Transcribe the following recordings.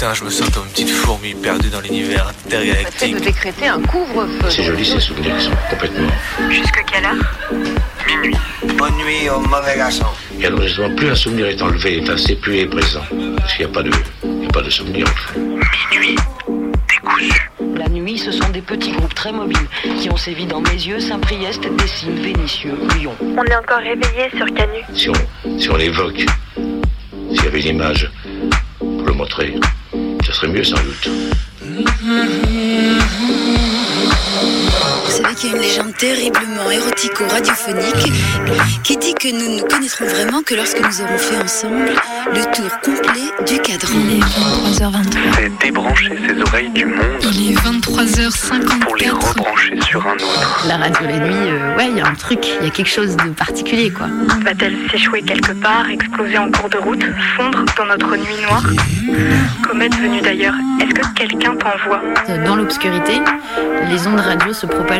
Putain, je me sens comme une petite fourmi perdue dans l'univers intergalactique. de décréter un couvre-feu. C'est joli ces souvenirs qui sont complètement. Jusque quelle heure? Minuit. Bonne nuit au mauvais garçon. Et alors justement, plus un souvenir est enlevé, enfin c'est plus est présent. Parce qu'il n'y a pas de. Il n'y a pas de souvenir en fait. Minuit. Décousu. La nuit, ce sont des petits groupes très mobiles qui ont sévi dans mes yeux, Saint-Priest, Dessines, Vénitieux, Lyon. On est encore réveillé sur Canu. Si on, si on l'évoque, s'il y avait une image pour le montrer, serait mieux sans doute. Vous savez qu'il y a une légende terriblement érotico-radiophonique qui dit que nous ne nous connaîtrons vraiment que lorsque nous aurons fait ensemble le tour complet du cadran. Il est 23h23. C'est débrancher ses oreilles du monde Il est 23h54. pour les rebrancher sur un autre. La radio la nuit, euh, ouais, il y a un truc, il y a quelque chose de particulier, quoi. Va-t-elle s'échouer quelque part, exploser en cours de route, fondre dans notre nuit noire? Comète venue d'ailleurs, est-ce que quelqu'un t'envoie? Dans l'obscurité, les ondes radio se propagent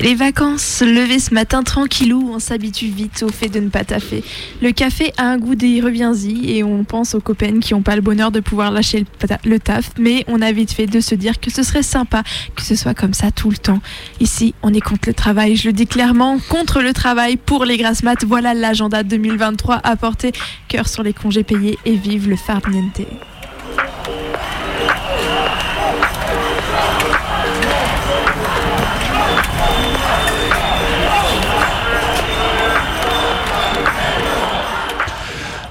Les vacances. Lever ce matin tranquillou, on s'habitue vite au fait de ne pas taffer. Le café a un goût des reviens-y et on pense aux copains qui n'ont pas le bonheur de pouvoir lâcher le taf, mais on a vite fait de se dire que ce serait sympa que ce soit comme ça tout le temps. Ici, on est contre le travail, je le dis clairement, contre le travail pour les grasses maths. Voilà l'agenda 2023 à porter. Cœur sur les congés payés et vive le farniente.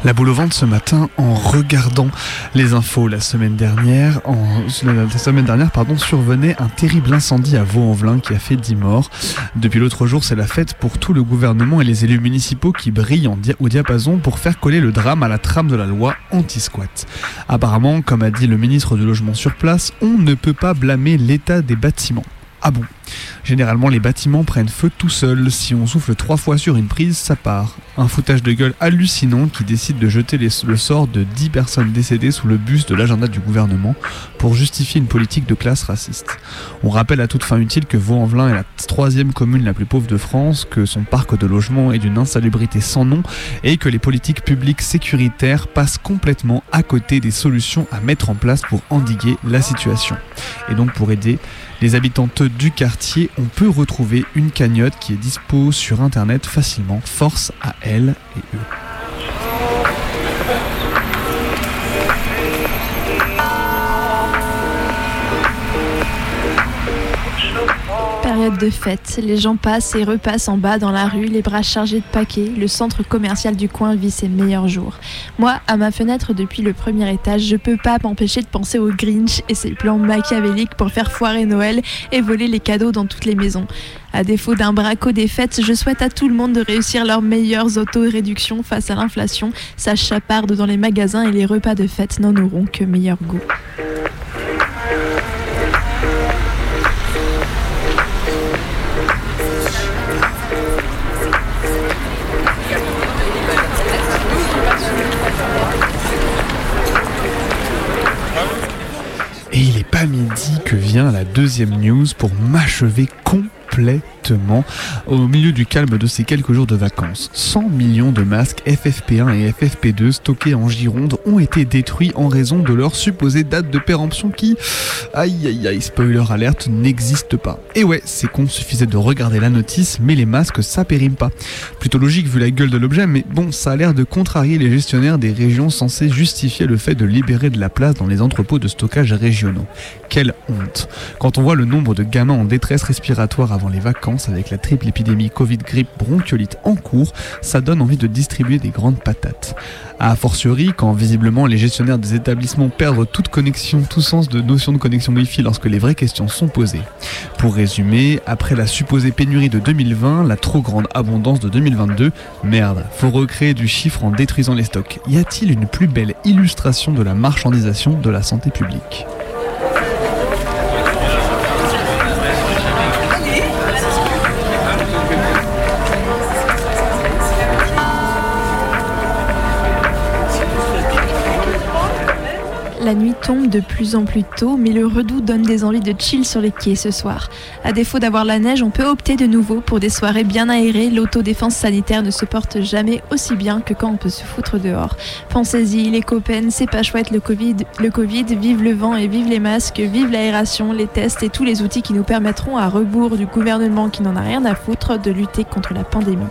La boule au ventre ce matin en regardant les infos la semaine dernière. Survenait un terrible incendie à Vaux-en-Velin qui a fait 10 morts. Depuis l'autre jour, c'est la fête pour tout le gouvernement et les élus municipaux qui brillent au diapason pour faire coller le drame à la trame de la loi anti-squat. Apparemment, comme a dit le ministre du Logement sur place, on ne peut pas blâmer l'état des bâtiments. Ah bon Généralement, les bâtiments prennent feu tout seuls. Si on souffle trois fois sur une prise, ça part. Un foutage de gueule hallucinant qui décide de jeter le sort de 10 personnes décédées sous le bus de l'agenda du gouvernement pour justifier une politique de classe raciste. On rappelle à toute fin utile que Vaux-en-Velin est la troisième commune la plus pauvre de France, que son parc de logement est d'une insalubrité sans nom et que les politiques publiques sécuritaires passent complètement à côté des solutions à mettre en place pour endiguer la situation. Et donc pour aider les habitantes du quartier, on peut retrouver une cagnotte qui est dispo sur internet facilement. Force à elles et eux. De fête, les gens passent et repassent en bas dans la rue, les bras chargés de paquets. Le centre commercial du coin vit ses meilleurs jours. Moi, à ma fenêtre depuis le premier étage, je peux pas m'empêcher de penser au Grinch et ses plans machiavéliques pour faire foirer Noël et voler les cadeaux dans toutes les maisons. À défaut d'un braco des fêtes, je souhaite à tout le monde de réussir leurs meilleures auto-réductions face à l'inflation. Ça chaparde dans les magasins et les repas de fête n'en auront que meilleur goût. Pas midi que vient la deuxième news pour m'achever complètement au milieu du calme de ces quelques jours de vacances. 100 millions de masques FFP1 et FFP2 stockés en Gironde ont été détruits en raison de leur supposée date de péremption qui, aïe aïe aïe, spoiler alerte, n'existe pas. Et ouais, c'est con, suffisait de regarder la notice, mais les masques ça périme pas. Plutôt logique vu la gueule de l'objet, mais bon, ça a l'air de contrarier les gestionnaires des régions censés justifier le fait de libérer de la place dans les entrepôts de stockage régionaux. Quelle honte Quand on voit le nombre de gamins en détresse respiratoire avant avant les vacances avec la triple épidémie Covid grippe bronchiolite en cours, ça donne envie de distribuer des grandes patates. A fortiori, quand visiblement les gestionnaires des établissements perdent toute connexion, tout sens de notion de connexion Wi-Fi lorsque les vraies questions sont posées. Pour résumer, après la supposée pénurie de 2020, la trop grande abondance de 2022, merde, faut recréer du chiffre en détruisant les stocks. Y a-t-il une plus belle illustration de la marchandisation de la santé publique? La nuit tombe de plus en plus tôt, mais le redout donne des envies de chill sur les quais ce soir. À défaut d'avoir la neige, on peut opter de nouveau pour des soirées bien aérées. L'autodéfense sanitaire ne se porte jamais aussi bien que quand on peut se foutre dehors. Pensez-y, les copains, c'est pas chouette le Covid, vive le vent et vive les masques, vive l'aération, les tests et tous les outils qui nous permettront à rebours du gouvernement qui n'en a rien à foutre de lutter contre la pandémie.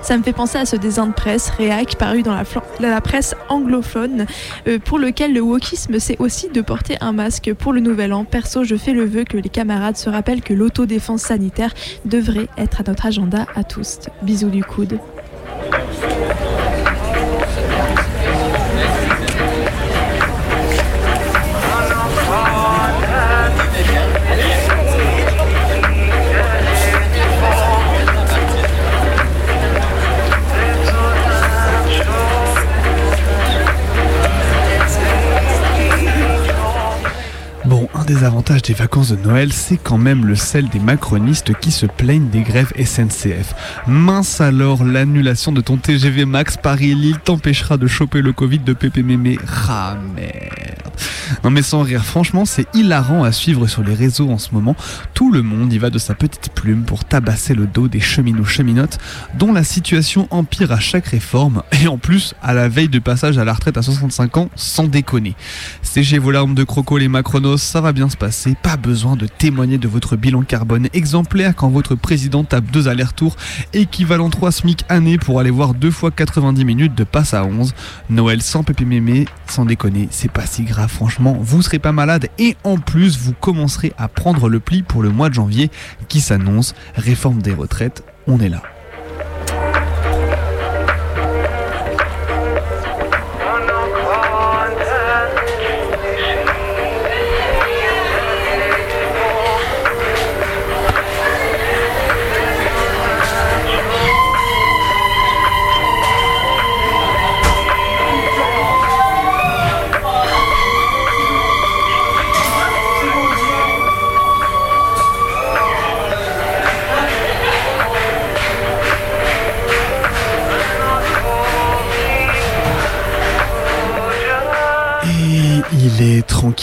Ça me fait penser à ce dessin de presse réac paru dans la, la presse anglophone euh, pour lequel le wokisme c'est aussi de porter un masque pour le nouvel an. Perso, je fais le vœu que les camarades se rappellent que l'autodéfense sanitaire devrait être à notre agenda à tous. Bisous du coude. Des avantages des vacances de Noël, c'est quand même le sel des macronistes qui se plaignent des grèves SNCF. Mince alors, l'annulation de ton TGV Max Paris-Lille t'empêchera de choper le Covid de Pépé Mémé. Ah merde. Non mais sans rire, franchement, c'est hilarant à suivre sur les réseaux en ce moment. Tout le monde y va de sa petite plume pour tabasser le dos des cheminots cheminotes dont la situation empire à chaque réforme et en plus à la veille de passage à la retraite à 65 ans sans déconner. Séchez vos larmes de croco les macronos, ça va se passer, pas besoin de témoigner de votre bilan carbone exemplaire quand votre président tape deux allers-retours équivalent 3 SMIC année pour aller voir deux fois 90 minutes de passe à 11. Noël sans pépé mémé, sans déconner, c'est pas si grave franchement, vous serez pas malade et en plus vous commencerez à prendre le pli pour le mois de janvier qui s'annonce, réforme des retraites, on est là.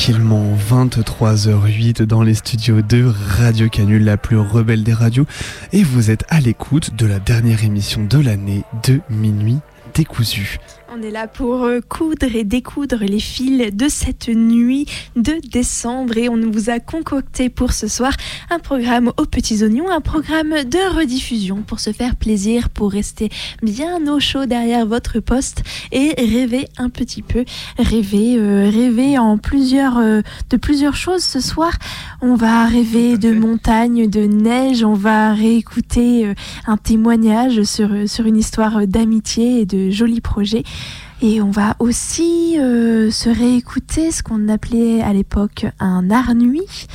Tranquillement 23h08 dans les studios de Radio Canule, la plus rebelle des radios, et vous êtes à l'écoute de la dernière émission de l'année de Minuit décousu. On est là pour euh, coudre et découdre les fils de cette nuit de décembre et on vous a concocté pour ce soir un programme aux petits oignons, un programme de rediffusion pour se faire plaisir, pour rester bien au chaud derrière votre poste et rêver un petit peu, rêver, euh, rêver en plusieurs, euh, de plusieurs choses ce soir. On va rêver de montagne, de neige, on va réécouter un témoignage sur, sur une histoire d'amitié et de jolis projets. Et on va aussi euh, se réécouter ce qu'on appelait à l'époque un art nuit.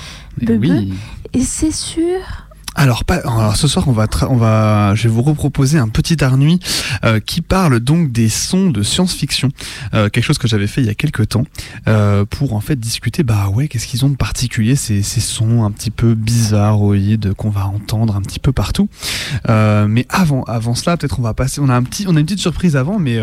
Oui. Et c'est sûr alors, alors ce soir, on va, on va, je vais vous reproposer un petit art nuit euh, qui parle donc des sons de science-fiction, euh, quelque chose que j'avais fait il y a quelques temps euh, pour en fait discuter. Bah ouais, qu'est-ce qu'ils ont de particulier ces, ces sons un petit peu bizarroïdes qu'on va entendre un petit peu partout. Mais avant, avant cela, peut-être on va passer. On a un petit, on a une petite surprise avant, mais.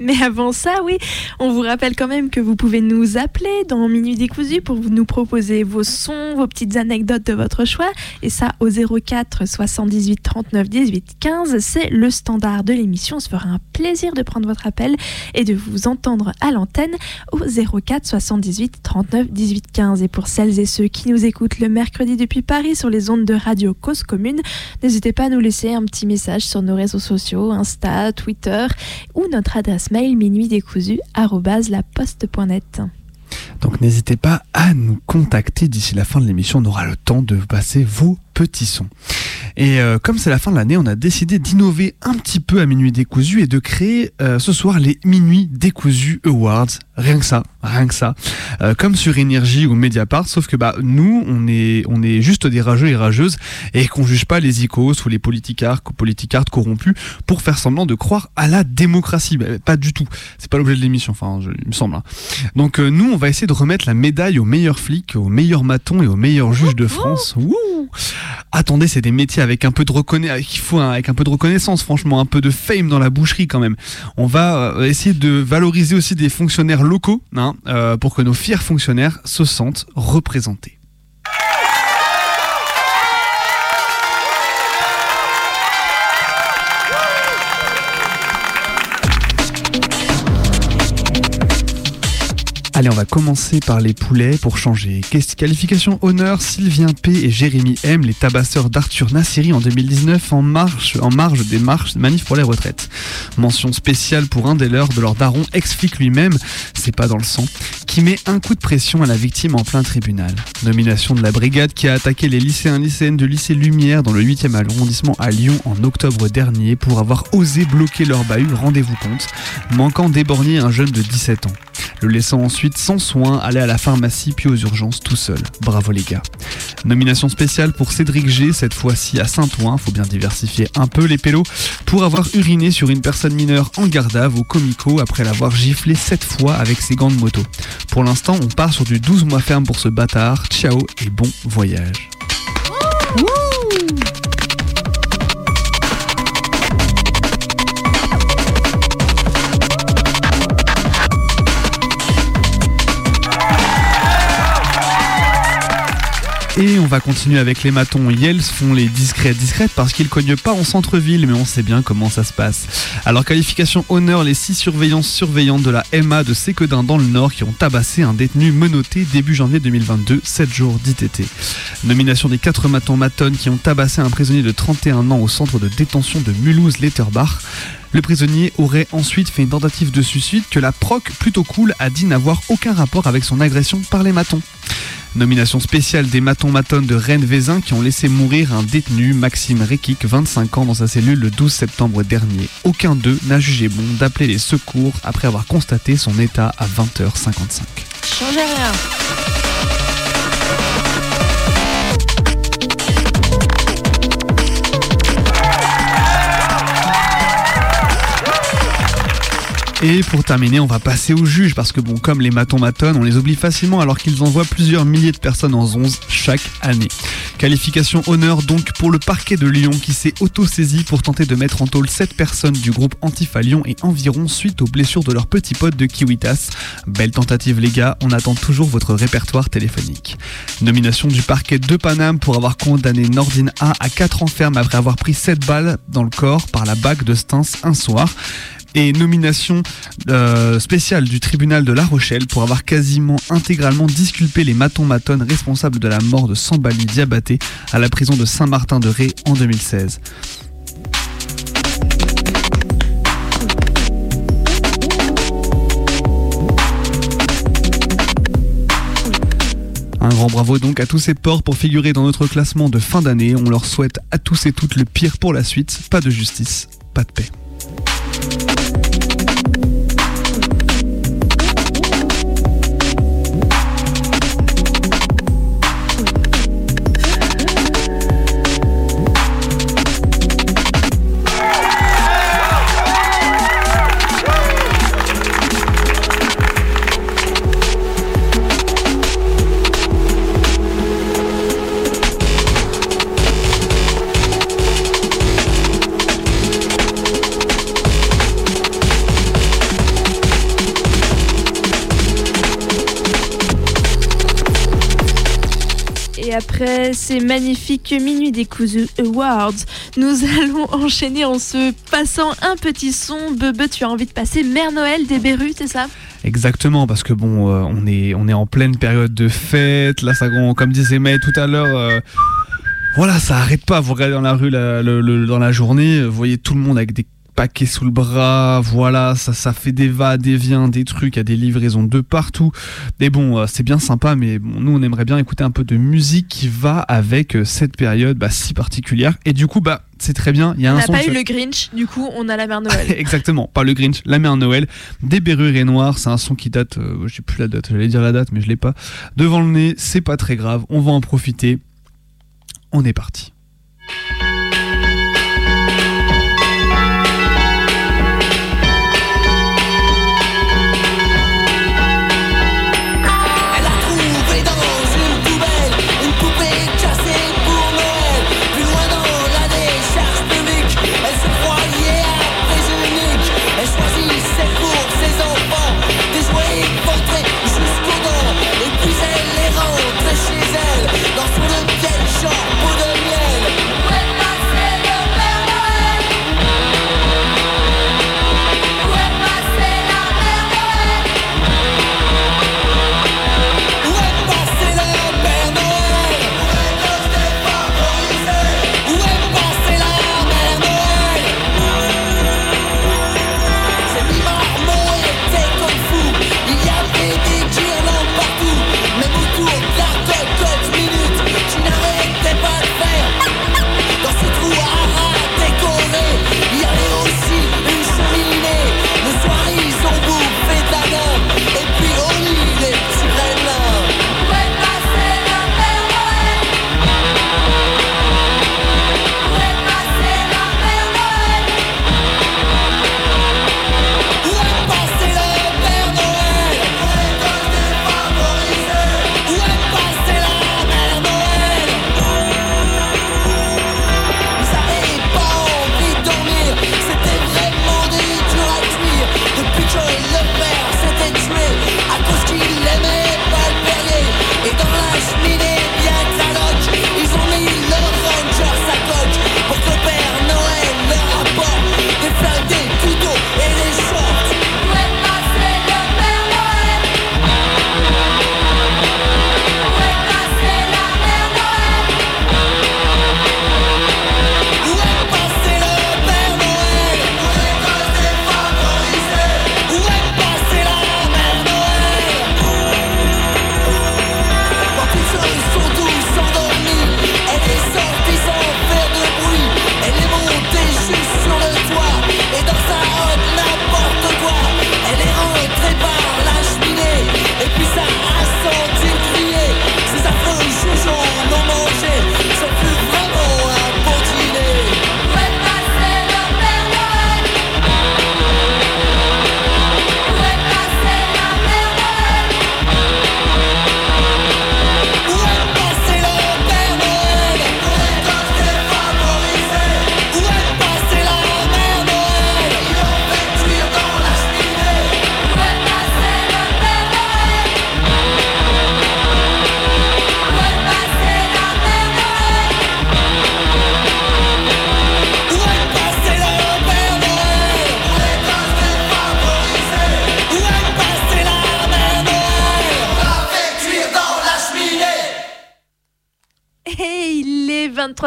Mais avant ça, oui, on vous rappelle quand même que vous pouvez nous appeler dans Minuit décousu pour nous proposer vos sons, vos petites anecdotes de votre choix. Et ça au 04 78 39 18 15. C'est le standard de l'émission. On se fera un plaisir de prendre votre appel et de vous entendre à l'antenne au 04 78 39 18 15. Et pour celles et ceux qui nous écoutent le mercredi depuis Paris sur les ondes de Radio Cause Commune, n'hésitez pas à nous laisser un petit message sur nos réseaux sociaux, Insta, Twitter ou notre adresse mail minuitdécousu@laposte.net. Donc n'hésitez pas à nous contacter d'ici la fin de l'émission. On aura le temps de passer vos petits sons. Et euh, comme c'est la fin de l'année, on a décidé d'innover un petit peu à Minuit Décousu et de créer euh, ce soir les Minuit Décousu Awards. Rien que ça, rien que ça. Euh, comme sur Énergie ou Mediapart, sauf que bah nous, on est, juste des rageux et rageuses et qu'on juge pas les icos ou les politicards, corrompus pour faire semblant de croire à la démocratie. Bah, pas du tout. C'est pas l'objet de l'émission, enfin, je, il me semble. hein. Donc nous, on va essayer de remettre la médaille aux meilleurs flics, aux meilleurs matons et aux meilleurs juges de France. Wouh Attendez, c'est des métiers avec un peu de reconnaissance, avec un peu de reconnaissance, franchement, un peu de fame dans la boucherie quand même. On va euh, essayer de valoriser aussi des fonctionnaires locaux, hein, euh, pour que nos fiers fonctionnaires se sentent représentés. Allez, on va commencer par les poulets pour changer. Qualification honneur, Sylvien P et Jérémy M, les tabasseurs d'Arthur Nassiri en 2019 en marche, en marge des marches manifs pour les retraites. Mention spéciale pour un des leurs de leur daron, ex-flic lui-même, c'est pas dans le sang, qui met un coup de pression à la victime en plein tribunal. Nomination de la brigade qui a attaqué les lycéens lycéennes de lycée Lumière dans le 8e arrondissement à Lyon en octobre dernier pour avoir osé bloquer leur bahut, rendez-vous compte, manquant d'éborgner un jeune de 17 ans le laissant ensuite sans soin aller à la pharmacie puis aux urgences tout seul. Bravo les gars. Nomination spéciale pour Cédric G, cette fois-ci à Saint-Ouen, faut bien diversifier un peu les pélos, pour avoir uriné sur une personne mineure en garde-à-vue au Comico après l'avoir giflé 7 fois avec ses gants de moto. Pour l'instant, on part sur du 12 mois ferme pour ce bâtard. Ciao et bon voyage. Et on va continuer avec les matons. Yels font les discrets discrètes parce qu'ils cognent pas en centre-ville, mais on sait bien comment ça se passe. Alors qualification honneur, les six surveillants surveillantes de la MA de Séquedin dans le Nord qui ont tabassé un détenu menotté début janvier 2022, 7 jours d'ITT. Nomination des quatre matons matonnes qui ont tabassé un prisonnier de 31 ans au centre de détention de Mulhouse-Letterbach. Le prisonnier aurait ensuite fait une tentative de suicide que la proc, plutôt cool, a dit n'avoir aucun rapport avec son agression par les matons. Nomination spéciale des matons matonnes de Rennes-Vézin qui ont laissé mourir un détenu, Maxime Rekik, 25 ans, dans sa cellule le 12 septembre dernier. Aucun d'eux n'a jugé bon d'appeler les secours après avoir constaté son état à 20h55. Changez rien. Et pour terminer, on va passer aux juges parce que bon, comme les matons matonnes, on les oublie facilement alors qu'ils envoient plusieurs milliers de personnes en 11 chaque année. Qualification honneur donc pour le parquet de Lyon qui s'est auto-saisi pour tenter de mettre en tôle 7 personnes du groupe Antifa Lyon et environ suite aux blessures de leur petit pote de Kiwitas. Belle tentative les gars, on attend toujours votre répertoire téléphonique. Nomination du parquet de Paname pour avoir condamné Nordine A à 4 ans ferme après avoir pris 7 balles dans le corps par la bague de Stins un soir et nomination euh, spéciale du tribunal de La Rochelle pour avoir quasiment intégralement disculpé les matons matonnes responsables de la mort de Sambali Diabaté à la prison de Saint-Martin-de-Ré en 2016. Un grand bravo donc à tous ces porcs pour figurer dans notre classement de fin d'année. On leur souhaite à tous et toutes le pire pour la suite. Pas de justice, pas de paix. Thank you. Après ces magnifiques Minuit des Cousus Awards, nous allons enchaîner en se passant un petit son. Bebe, tu as envie de passer Mère Noël des Berus, c'est ça? Exactement, parce que bon, euh, on, est, on est en pleine période de fête. Là, ça, comme disait May tout à l'heure, euh, voilà, ça arrête pas. Vous regardez dans la rue dans la journée, vous voyez tout le monde avec des paquet sous le bras, voilà, ça, ça fait des va, des viens, des trucs, il y a des livraisons de partout. Mais bon, euh, c'est bien sympa, mais bon, nous on aimerait bien écouter un peu de musique qui va avec euh, cette période bah, si particulière. Et du coup, bah c'est très bien. Il y a On un n'a pas eu le Grinch, du coup on a la mère Noël. Exactement, pas le Grinch, la mère Noël, des Berruriers Noirs, c'est un son qui date, euh, je sais plus la date, j'allais dire la date, mais je l'ai pas. Devant le nez, c'est pas très grave, on va en profiter. On est parti.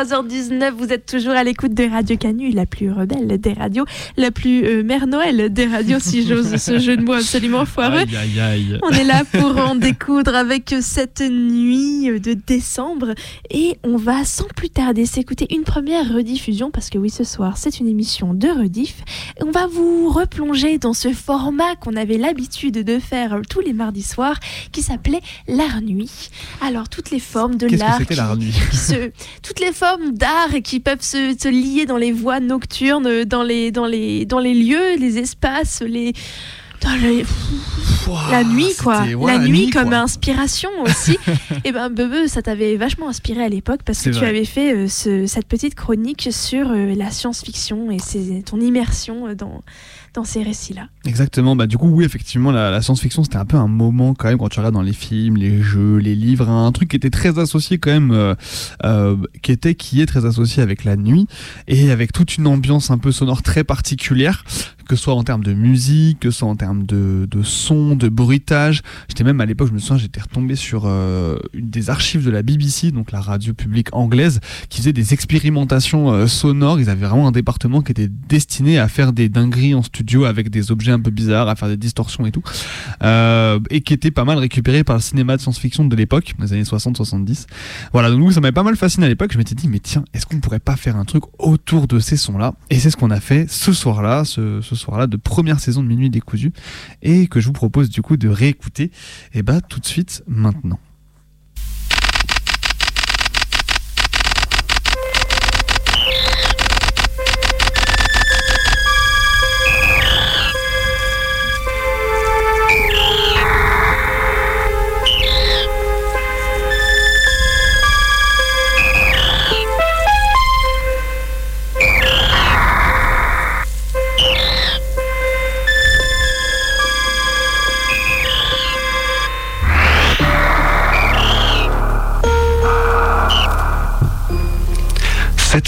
23h19, vous êtes toujours à l'écoute de Radio Canu, la plus rebelle des radios, la plus euh, Mère Noël des radios, si j'ose ce jeu de mots absolument foireux. Aïe, aïe, aïe. On est là pour en découdre avec cette nuit de décembre et on va sans plus tarder s'écouter une première rediffusion parce que oui ce soir c'est une émission de rediff et on va vous replonger dans ce format qu'on avait l'habitude de faire tous les mardis soirs qui s'appelait l'art nuit. Alors toutes les formes de Qu'est-ce que l'art c'était qui- l'art nuit? qui se- toutes les formes d'art qui peuvent se, se lier dans les voies nocturnes, dans les, dans les, dans les lieux, les espaces, les, la nuit quoi, ouais, la, la nuit nuit, comme quoi. inspiration aussi. et ben Bebe, ça t'avait vachement inspiré à l'époque parce que tu avais fait euh, ce- cette petite chronique sur euh, la science-fiction et c'est ton immersion euh, dans dans ces récits-là. Exactement, bah du coup oui effectivement la, la science-fiction c'était un peu un moment quand même quand tu regardes dans les films, les jeux, les livres, un truc qui était très associé quand même, euh, qui était qui est très associé avec la nuit et avec toute une ambiance un peu sonore très particulière que ce soit en termes de musique, que ce soit en termes de, de son, de bruitage. J'étais même à l'époque, je me souviens, j'étais retombé sur euh, une des archives de la BBC, donc la radio publique anglaise, qui faisait des expérimentations euh, sonores. Ils avaient vraiment un département qui était destiné à faire des dingueries en studio avec des objets un peu bizarres, à faire des distorsions et tout, euh, et qui était pas mal récupéré par le cinéma de science-fiction de l'époque, des années 60-70. Voilà, donc nous, ça m'avait pas mal fasciné à l'époque. Je m'étais dit, mais tiens, est-ce qu'on pourrait pas faire un truc autour de ces sons-là? Et c'est ce qu'on a fait ce soir-là, ce, ce soir-là de première saison de Minuit décousu, et que je vous propose du coup de réécouter, et bah tout de suite maintenant.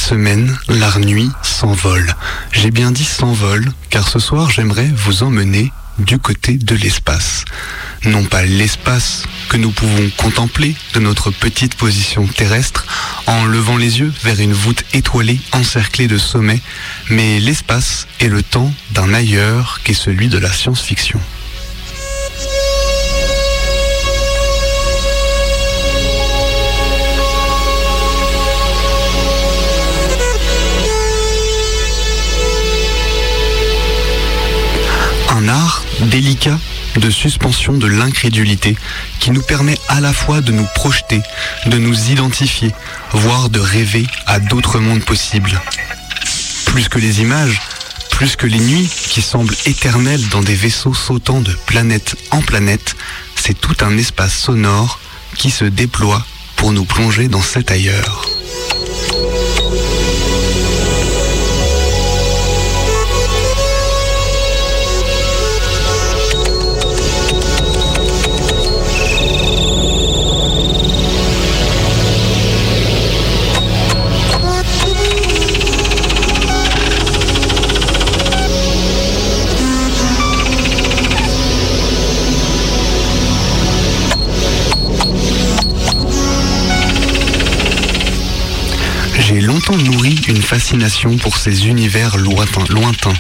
Semaine, l'art nuit s'envole. J'ai bien dit s'envole, car ce soir j'aimerais vous emmener du côté de l'espace. Non pas l'espace que nous pouvons contempler de notre petite position terrestre en levant les yeux vers une voûte étoilée encerclée de sommets, mais l'espace et le temps d'un ailleurs qu'est celui de la science-fiction. Délicat de suspension de l'incrédulité qui nous permet à la fois de nous projeter, de nous identifier, voire de rêver à d'autres mondes possibles. Plus que les images, plus que les nuits qui semblent éternelles dans des vaisseaux sautant de planète en planète, c'est tout un espace sonore qui se déploie pour nous plonger dans cet ailleurs. J'ai longtemps nourri une fascination pour ces univers lointains, lointains,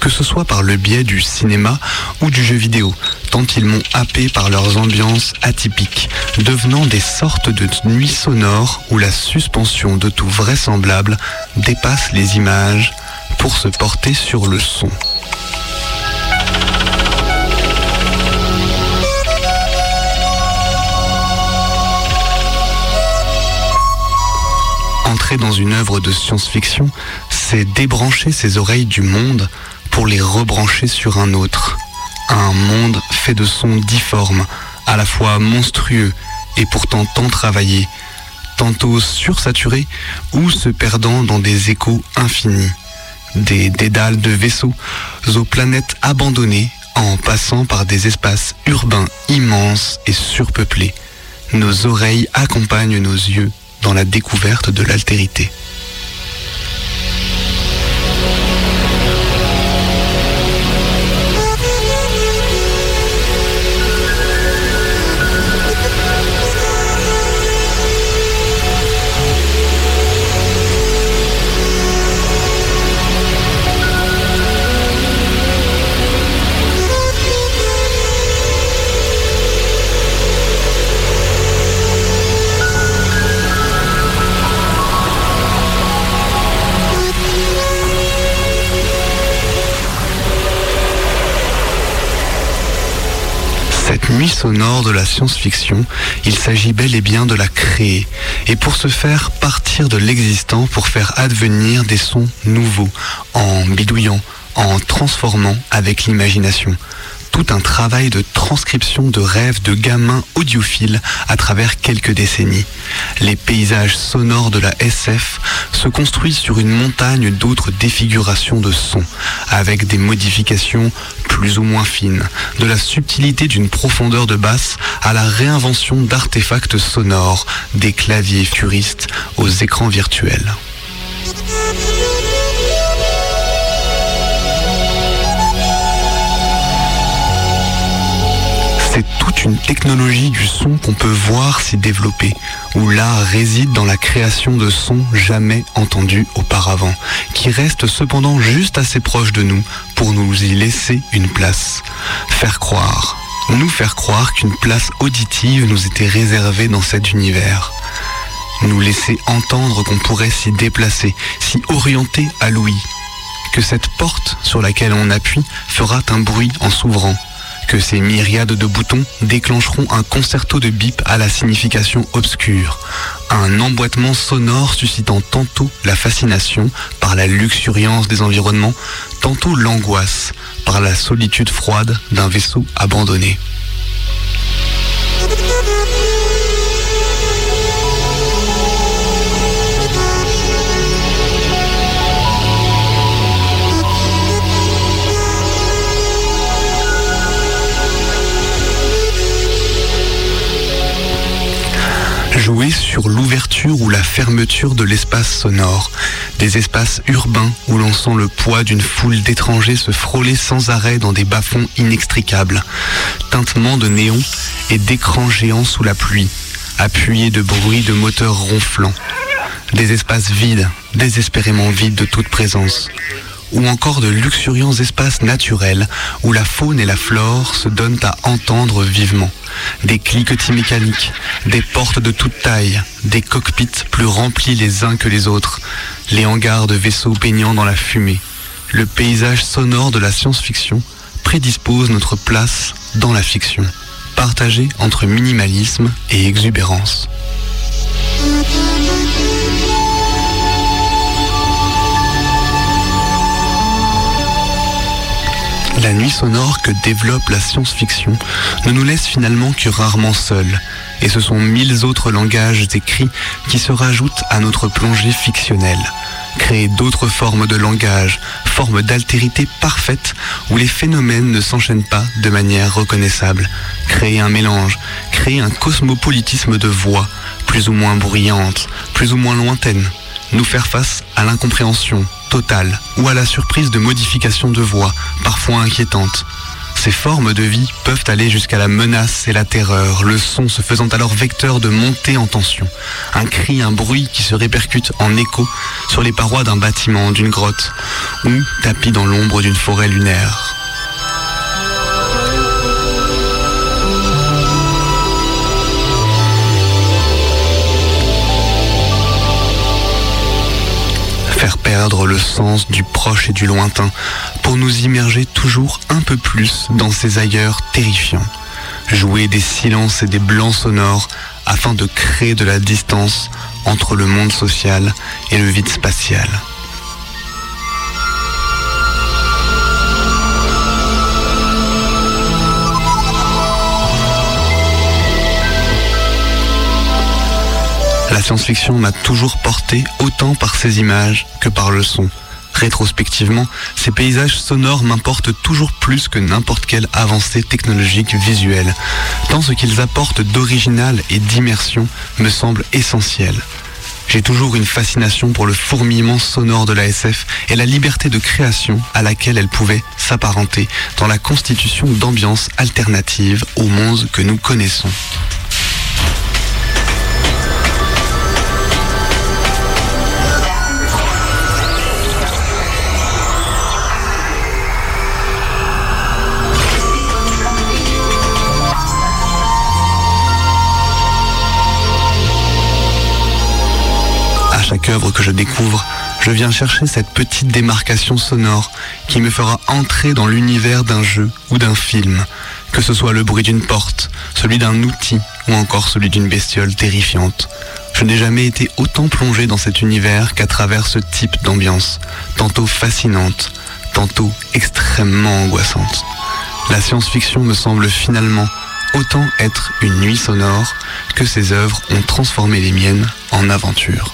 que ce soit par le biais du cinéma ou du jeu vidéo, tant ils m'ont happé par leurs ambiances atypiques, devenant des sortes de nuits sonores où la suspension de tout vraisemblable dépasse les images pour se porter sur le son. Dans une œuvre de science-fiction, c'est débrancher ses oreilles du monde pour les rebrancher sur un autre. Un monde fait de sons difformes, à la fois monstrueux et pourtant tant travaillés, tantôt sursaturés ou se perdant dans des échos infinis. Des dédales de vaisseaux aux planètes abandonnées en passant par des espaces urbains immenses et surpeuplés. Nos oreilles accompagnent nos yeux dans la découverte de l'altérité. De la science-fiction, il s'agit bel et bien de la créer, et pour ce faire partir de l'existant pour faire advenir des sons nouveaux, en bidouillant, en transformant avec l'imagination. Tout un travail de transcription de rêves de gamins audiophiles à travers quelques décennies. Les paysages sonores de la SF se construisent sur une montagne d'autres défigurations de sons, avec des modifications plus ou moins fines, de la subtilité d'une profondeur de basse à la réinvention d'artefacts sonores, des claviers futuristes aux écrans virtuels. Toute une technologie du son qu'on peut voir s'y développer, où l'art réside dans la création de sons jamais entendus auparavant, qui restent cependant juste assez proches de nous pour nous y laisser une place. Faire croire, nous faire croire qu'une place auditive nous était réservée dans cet univers. Nous laisser entendre qu'on pourrait s'y déplacer, s'y orienter à l'ouïe. Que cette porte sur laquelle on appuie fera un bruit en s'ouvrant. Que ces myriades de boutons déclencheront un concerto de bip à la signification obscure. Un emboîtement sonore suscitant tantôt la fascination par la luxuriance des environnements, tantôt l'angoisse par la solitude froide d'un vaisseau abandonné. Sur l'ouverture ou la fermeture de l'espace sonore, des espaces urbains où l'on sent le poids d'une foule d'étrangers se frôler sans arrêt dans des bas-fonds inextricables, tintement de néons et d'écrans géants sous la pluie, appuyés de bruits de moteurs ronflants, des espaces vides, désespérément vides de toute présence, ou encore de luxuriants espaces naturels où la faune et la flore se donnent à entendre vivement. Des cliquetis mécaniques, des portes de toute taille, des cockpits plus remplis les uns que les autres, les hangars de vaisseaux baignant dans la fumée. Le paysage sonore de la science-fiction prédispose notre place dans la fiction, partagée entre minimalisme et exubérance. La nuit sonore que développe la science-fiction ne nous laisse finalement que rarement seuls, et ce sont mille autres langages écrits qui se rajoutent à notre plongée fictionnelle. Créer d'autres formes de langage, formes d'altérité parfaite où les phénomènes ne s'enchaînent pas de manière reconnaissable. Créer un mélange, créer un cosmopolitisme de voix, plus ou moins bruyantes, plus ou moins lointaines. Nous faire face à l'incompréhension, totale ou à la surprise de modifications de voix, parfois inquiétantes. Ces formes de vie peuvent aller jusqu'à la menace et la terreur, le son se faisant alors vecteur de montée en tension. Un cri, un bruit qui se répercute en écho sur les parois d'un bâtiment, d'une grotte, ou tapis dans l'ombre d'une forêt lunaire. Perdre le sens du proche et du lointain pour nous immerger toujours un peu plus dans ces ailleurs terrifiants. Jouer des silences et des blancs sonores afin de créer de la distance entre le monde social et le vide spatial. La science-fiction m'a toujours porté autant par ses images que par le son. Rétrospectivement, ces paysages sonores m'importent toujours plus que n'importe quelle avancée technologique visuelle, tant ce qu'ils apportent d'original et d'immersion me semble essentiel. J'ai toujours une fascination pour le fourmillement sonore de la SF et la liberté de création à laquelle elle pouvait s'apparenter dans la constitution d'ambiances alternatives au monde que nous connaissons. Chaque œuvre que je découvre, je viens chercher cette petite démarcation sonore qui me fera entrer dans l'univers d'un jeu ou d'un film, que ce soit le bruit d'une porte, celui d'un outil ou encore celui d'une bestiole terrifiante. Je n'ai jamais été autant plongé dans cet univers qu'à travers ce type d'ambiance, tantôt fascinante, tantôt extrêmement angoissante. La science-fiction me semble finalement autant être une nuit sonore que ces œuvres ont transformé les miennes en aventure.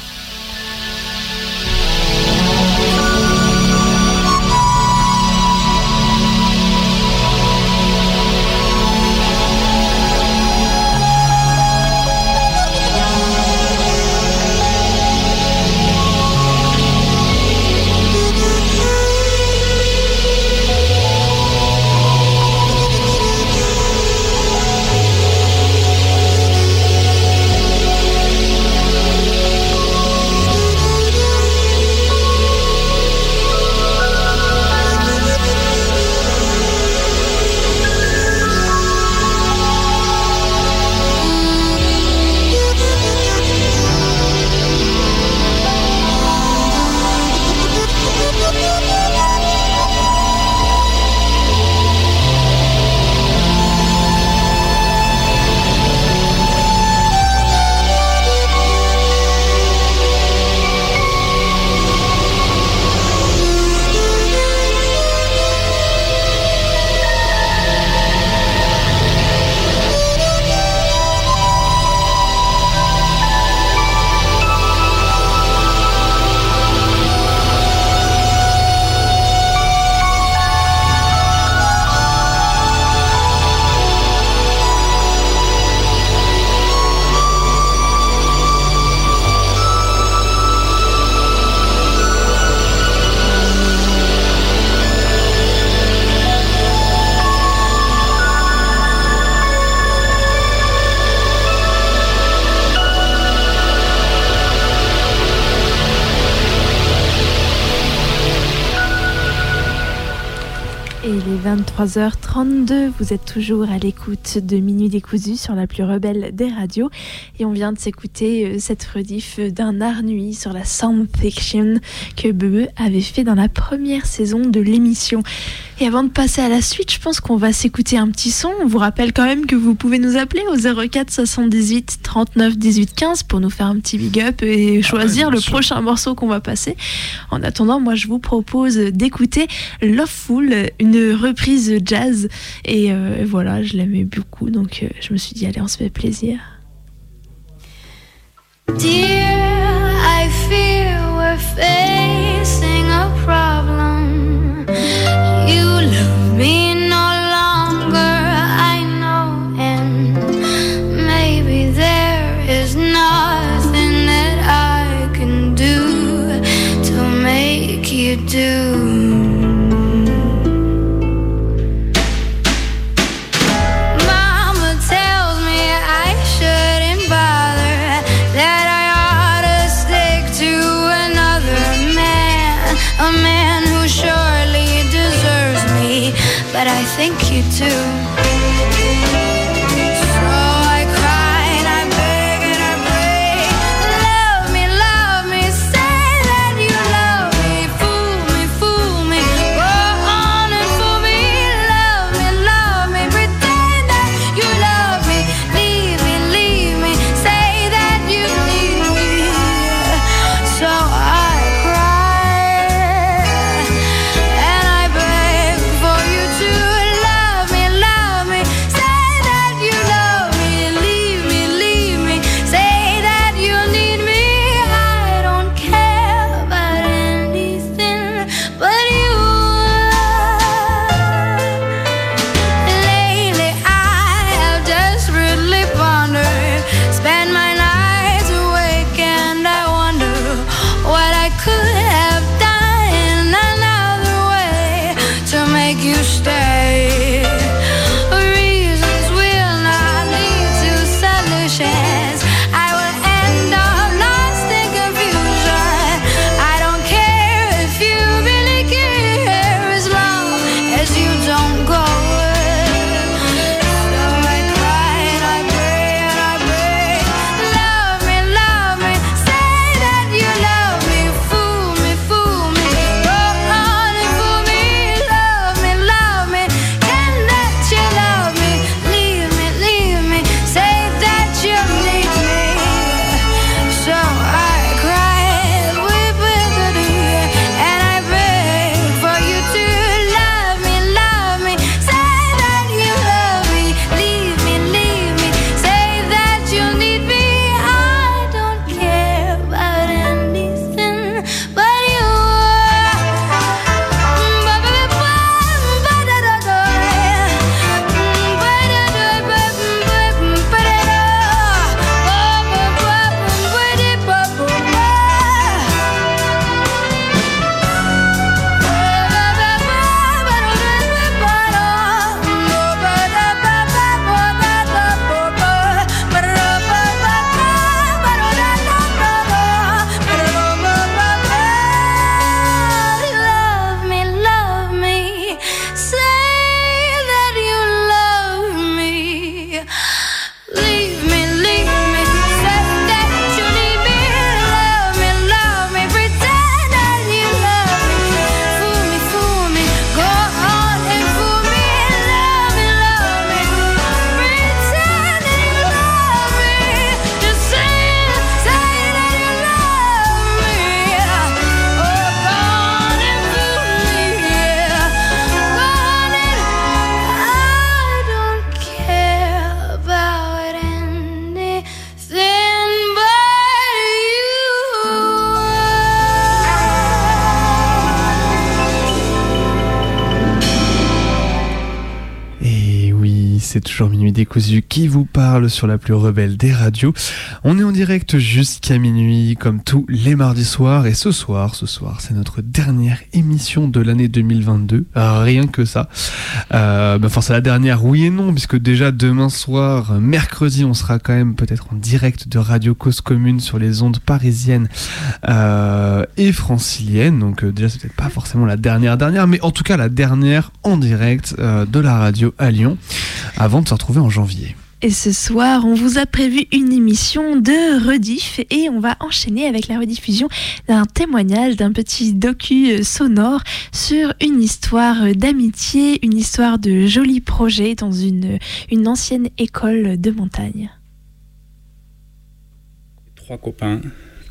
23h32. Vous êtes toujours à l'écoute de Minuit décousu sur la plus rebelle des radios. Et on vient de s'écouter euh, cette rediff d'un art nuit sur la sound fiction que Bebe avait fait dans la première saison de l'émission. Et avant de passer à la suite, je pense qu'on va s'écouter un petit son. On vous rappelle quand même que vous pouvez nous appeler au 04 78 39 18 15 pour nous faire un petit big up et choisir le prochain morceau qu'on va passer. En attendant, moi je vous propose d'écouter Loveful, une reprise jazz. Et euh, voilà, je l'aimais beaucoup, donc euh, je me suis dit, allez, on se fait plaisir. Dear, I fear we're facing me no longer, I know, and maybe there is nothing that I can do to make you do. Toujours Minuit décousu qui vous parle sur la plus rebelle des radios. On est en direct jusqu'à minuit, comme tous les mardis soirs. Et ce soir, ce soir, c'est notre dernière émission de l'année 2022. Rien que ça. Euh, bah, enfin, la dernière, oui et non, puisque déjà demain soir, mercredi, on sera quand même peut-être en direct de Radio Cause Commune sur les ondes parisiennes euh, et franciliennes. Donc euh, déjà, c'est peut-être pas forcément la dernière dernière, mais en tout cas la dernière en direct euh, de la radio à Lyon, avant de se retrouver en janvier. Et ce soir, on vous a prévu une émission de rediff et on va enchaîner avec la rediffusion d'un témoignage, d'un petit docu euh, sonore sur une histoire d'amitié, une histoire de jolis projets dans une, une ancienne école de montagne. Trois copains,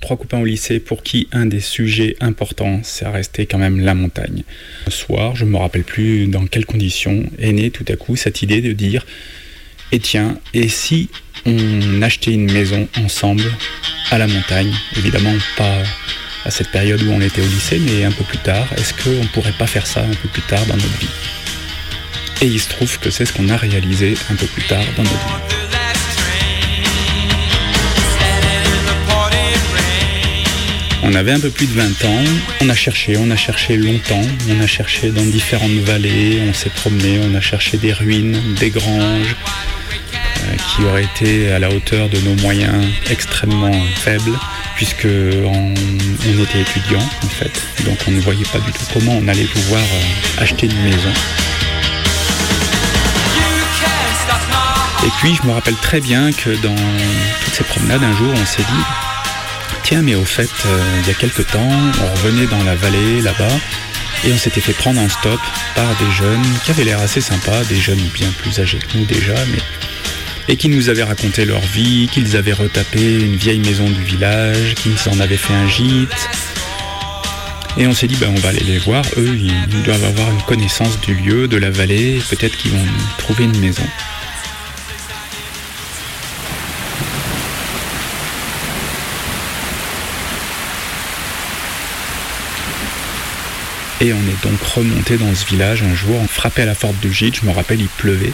trois copains au lycée pour qui un des sujets importants, c'est resté quand même la montagne. Un soir, je me rappelle plus dans quelles conditions, est née tout à coup cette idée de dire et tiens, et si on achetait une maison ensemble à la montagne Évidemment, pas à cette période où on était au lycée, mais un peu plus tard. Est-ce qu'on ne pourrait pas faire ça un peu plus tard dans notre vie? Et il se trouve que c'est ce qu'on a réalisé un peu plus tard dans notre vie. On avait un peu plus de 20 ans, on a cherché, on a cherché longtemps, on a cherché dans différentes vallées, on s'est promené, on a cherché des ruines, des granges, qui auraient été à la hauteur de nos moyens extrêmement faibles, puisque on, était étudiants en fait, donc on ne voyait pas du tout comment on allait pouvoir euh, acheter une maison. Et puis je me rappelle très bien que dans toutes ces promenades, un jour, on s'est dit, tiens, mais au fait, euh, il y a quelque temps, on revenait dans la vallée là-bas, et on s'était fait prendre en stop par des jeunes qui avaient l'air assez sympas, des jeunes bien plus âgés que nous déjà, mais et qui nous avaient raconté leur vie, qu'ils avaient retapé une vieille maison du village, qu'ils en avaient fait un gîte. Et on s'est dit, ben, on va aller les voir. Eux, ils doivent avoir une connaissance du lieu, de la vallée. Peut-être qu'ils vont trouver une maison. Et on est donc remonté dans ce village un jour, on frappait à la porte du gîte, je me rappelle, il pleuvait.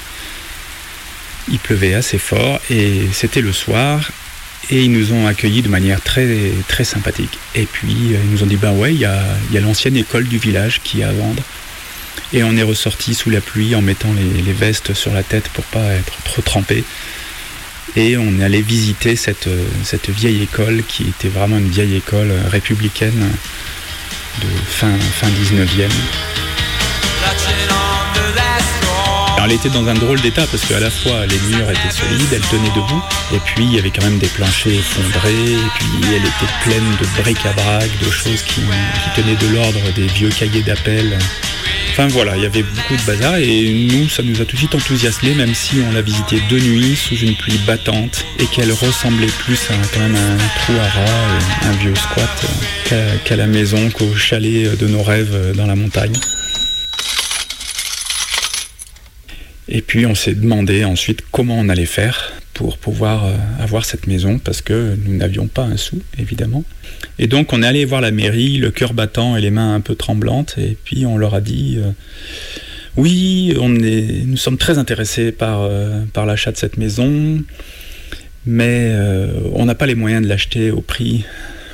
Il pleuvait assez fort et c'était le soir et ils nous ont accueillis de manière très, très sympathique. Et puis euh, ils nous ont dit, ben ouais, il y a, y l'ancienne école du village qui est à vendre. Et on est ressorti sous la pluie en mettant les, vestes sur la tête pour pas être trop trempé. Et on est allé visiter cette, euh, cette vieille école qui était vraiment une vieille école républicaine de fin, fin 19e. Elle était dans un drôle d'état parce qu'à la fois les murs étaient solides, elle tenait debout, et puis il y avait quand même des planchers effondrés, et puis elle était pleine de bric-à-brac, de choses qui, tenaient de l'ordre des vieux cahiers d'appel. Enfin voilà, il y avait beaucoup de bazar et nous, ça nous a tout de suite enthousiasmé, même si on l'a visité de nuit sous une pluie battante et qu'elle ressemblait plus à quand même un trou à rats, et un vieux squat, euh, qu'à la maison, qu'au chalet de nos rêves euh, dans la montagne. Et puis on s'est demandé ensuite comment on allait faire pour pouvoir euh, avoir cette maison parce que nous n'avions pas un sou évidemment. Et donc on est allé voir la mairie, le cœur battant et les mains un peu tremblantes et puis on leur a dit euh, oui, nous sommes très intéressés par, euh, par l'achat de cette maison, mais on n'a pas les moyens de l'acheter au prix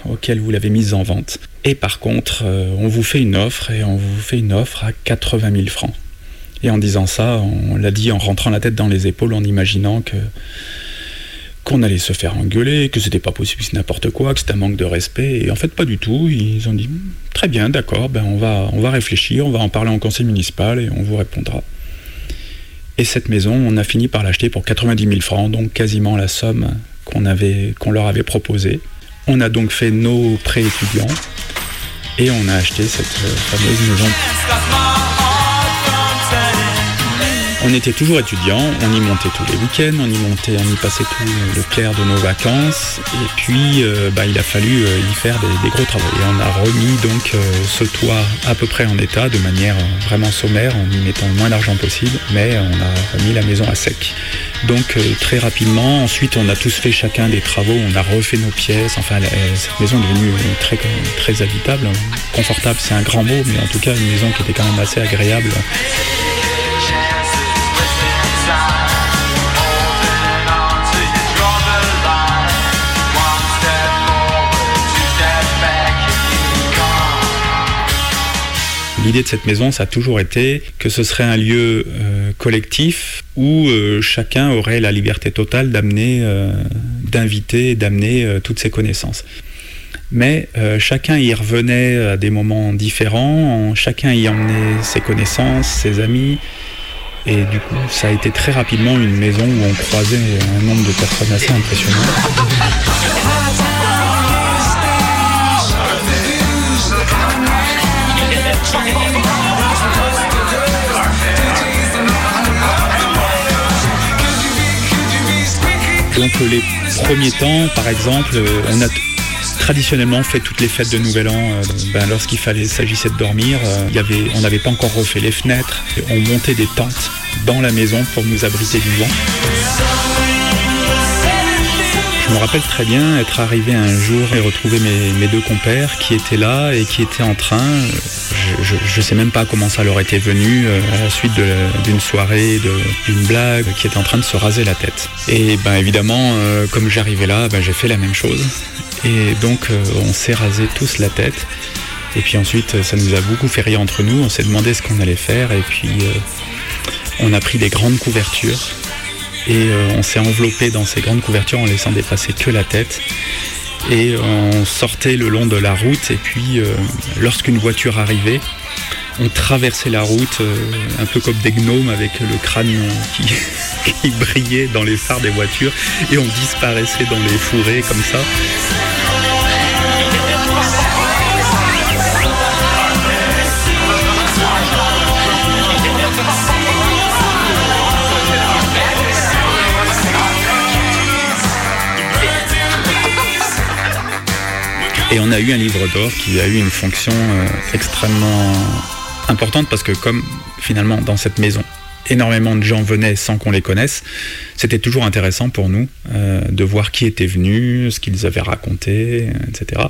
auquel vous l'avez mise en vente. Et par contre, on vous fait une offre et on vous fait une offre à 80 000 francs. Et en disant ça, on l'a dit en rentrant la tête dans les épaules, en imaginant que qu'on allait se faire engueuler, que c'était pas possible, que c'est n'importe quoi, que c'était un manque de respect. Et en fait, pas du tout. Ils ont dit très bien, d'accord, ben on va, on va réfléchir, on va en parler en conseil municipal et on vous répondra. Et cette maison, on a fini par l'acheter pour 90 000 francs, donc quasiment la somme qu'on avait, qu'on leur avait proposée. On a donc fait nos prêts étudiants et on a acheté cette euh, fameuse maison. On était toujours étudiants, on y montait tous les week-ends, on y montait, on y passait tout le clair de nos vacances, et puis euh, bah, il a fallu euh, y faire des, gros travaux. Et on a remis donc euh, ce toit à peu près en état, de manière vraiment sommaire, en y mettant le moins d'argent possible, mais on a remis la maison à sec. Donc très rapidement, ensuite on a tous fait chacun des travaux, on a refait nos pièces, enfin cette maison est devenue très, très habitable, confortable c'est un grand mot, mais en tout cas une maison qui était quand même assez agréable. L'idée de cette maison, ça a toujours été que ce serait un lieu euh, collectif où euh, chacun aurait la liberté totale d'amener, euh, d'inviter d'amener toutes ses connaissances. Mais chacun y revenait à des moments différents, en- chacun y emmenait ses connaissances, ses amis. Et du coup, ça a été très rapidement une maison où on croisait un nombre de personnes assez impressionnant. Donc les premiers temps, par exemple, euh, on a traditionnellement fait toutes les fêtes de Nouvel An. euh, ben, Lorsqu'il fallait s'agissait de dormir, euh, on n'avait pas encore refait les fenêtres. On montait des tentes dans la maison pour nous abriter du vent. Je me rappelle très bien être arrivé un jour et retrouver mes, deux compères qui étaient là et qui étaient en train, je ne sais même pas comment ça leur était venu, euh, à la suite d'une soirée, d'une blague, qui étaient en train de se raser la tête. Et ben évidemment, euh, comme j'arrivais là, ben, j'ai fait la même chose. Et donc euh, on s'est rasé tous la tête. Et puis ensuite, ça nous a beaucoup fait rire entre nous. On s'est demandé ce qu'on allait faire. Et puis on a pris des grandes couvertures et euh, on s'est enveloppé dans ces grandes couvertures en laissant dépasser que la tête. Et on sortait le long de la route et puis euh, lorsqu'une voiture arrivait, on traversait la route euh, un peu comme des gnomes avec le crâne euh, qui brillait dans les phares des voitures et on disparaissait dans les fourrés comme ça. Et on a eu un livre d'or qui a eu une fonction euh, extrêmement importante parce que comme finalement dans cette maison, énormément de gens venaient sans qu'on les connaisse, c'était toujours intéressant pour nous euh, de voir qui était venu, ce qu'ils avaient raconté, etc.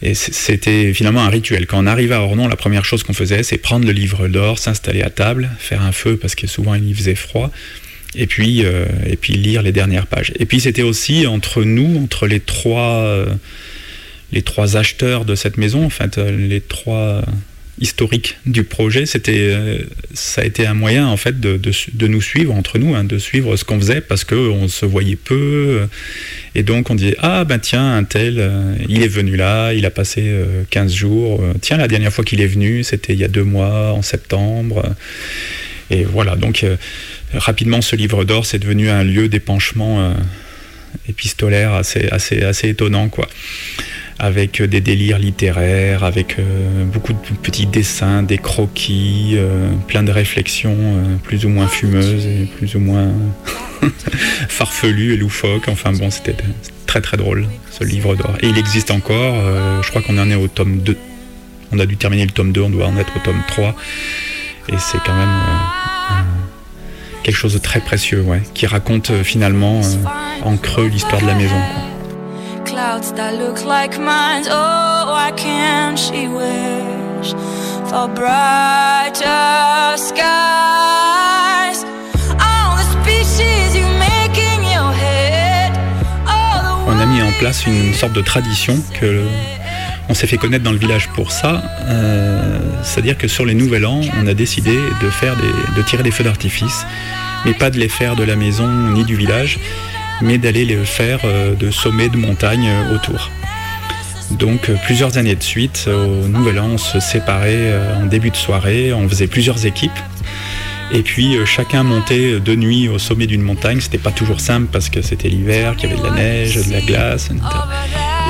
Et c'était finalement un rituel. Quand on arrivait à Ornon, la première chose qu'on faisait, c'est prendre le livre d'or, s'installer à table, faire un feu parce que souvent il y faisait froid, et puis, euh, et puis lire les dernières pages. Et puis c'était aussi entre nous, entre les trois, les trois acheteurs de cette maison, en fait, euh, les trois historiques du projet, c'était, euh, ça a été un moyen en fait de, nous suivre entre nous, hein, de suivre ce qu'on faisait parce qu'on se voyait peu. euh, et donc on disait ah ben tiens un tel, euh, il est venu là, il a passé euh, 15 jours. euh, tiens la dernière fois qu'il est venu, c'était il y a deux mois, en septembre. Et voilà, donc euh, rapidement ce livre d'or, c'est devenu un lieu d'épanchement euh, épistolaire assez, assez, assez étonnant, quoi. Avec euh, des délires littéraires, avec euh, beaucoup de petits dessins, des croquis, euh, plein de réflexions plus ou moins fumeuses et plus ou moins farfelues et loufoques. Enfin bon, c'était très très drôle ce livre d'or. Et il existe encore, je crois qu'on en est au tome 2. On a dû terminer le tome 2, on doit en être au tome 3. Et c'est quand même quelque chose de très précieux, ouais, qui raconte finalement en creux l'histoire de la maison. quoi. Clouds that look like mine. Oh, why can't she wish for brighter skies? All the speeches you make in your head. All the On a mis en place une sorte de tradition que on s'est fait connaître dans le village pour ça. euh, C'est-à-dire que sur les Nouvel An, on a décidé de faire des, de tirer des feux d'artifice, mais pas de les faire de la maison ni du village, mais d'aller les faire euh, de sommets de montagnes euh, autour. Donc euh, plusieurs années de suite, au Nouvel An, on se séparait en début de soirée, on faisait plusieurs équipes. Et puis chacun montait de nuit au sommet d'une montagne. C'était pas toujours simple parce que c'était l'hiver, qu'il y avait de la neige, de la glace.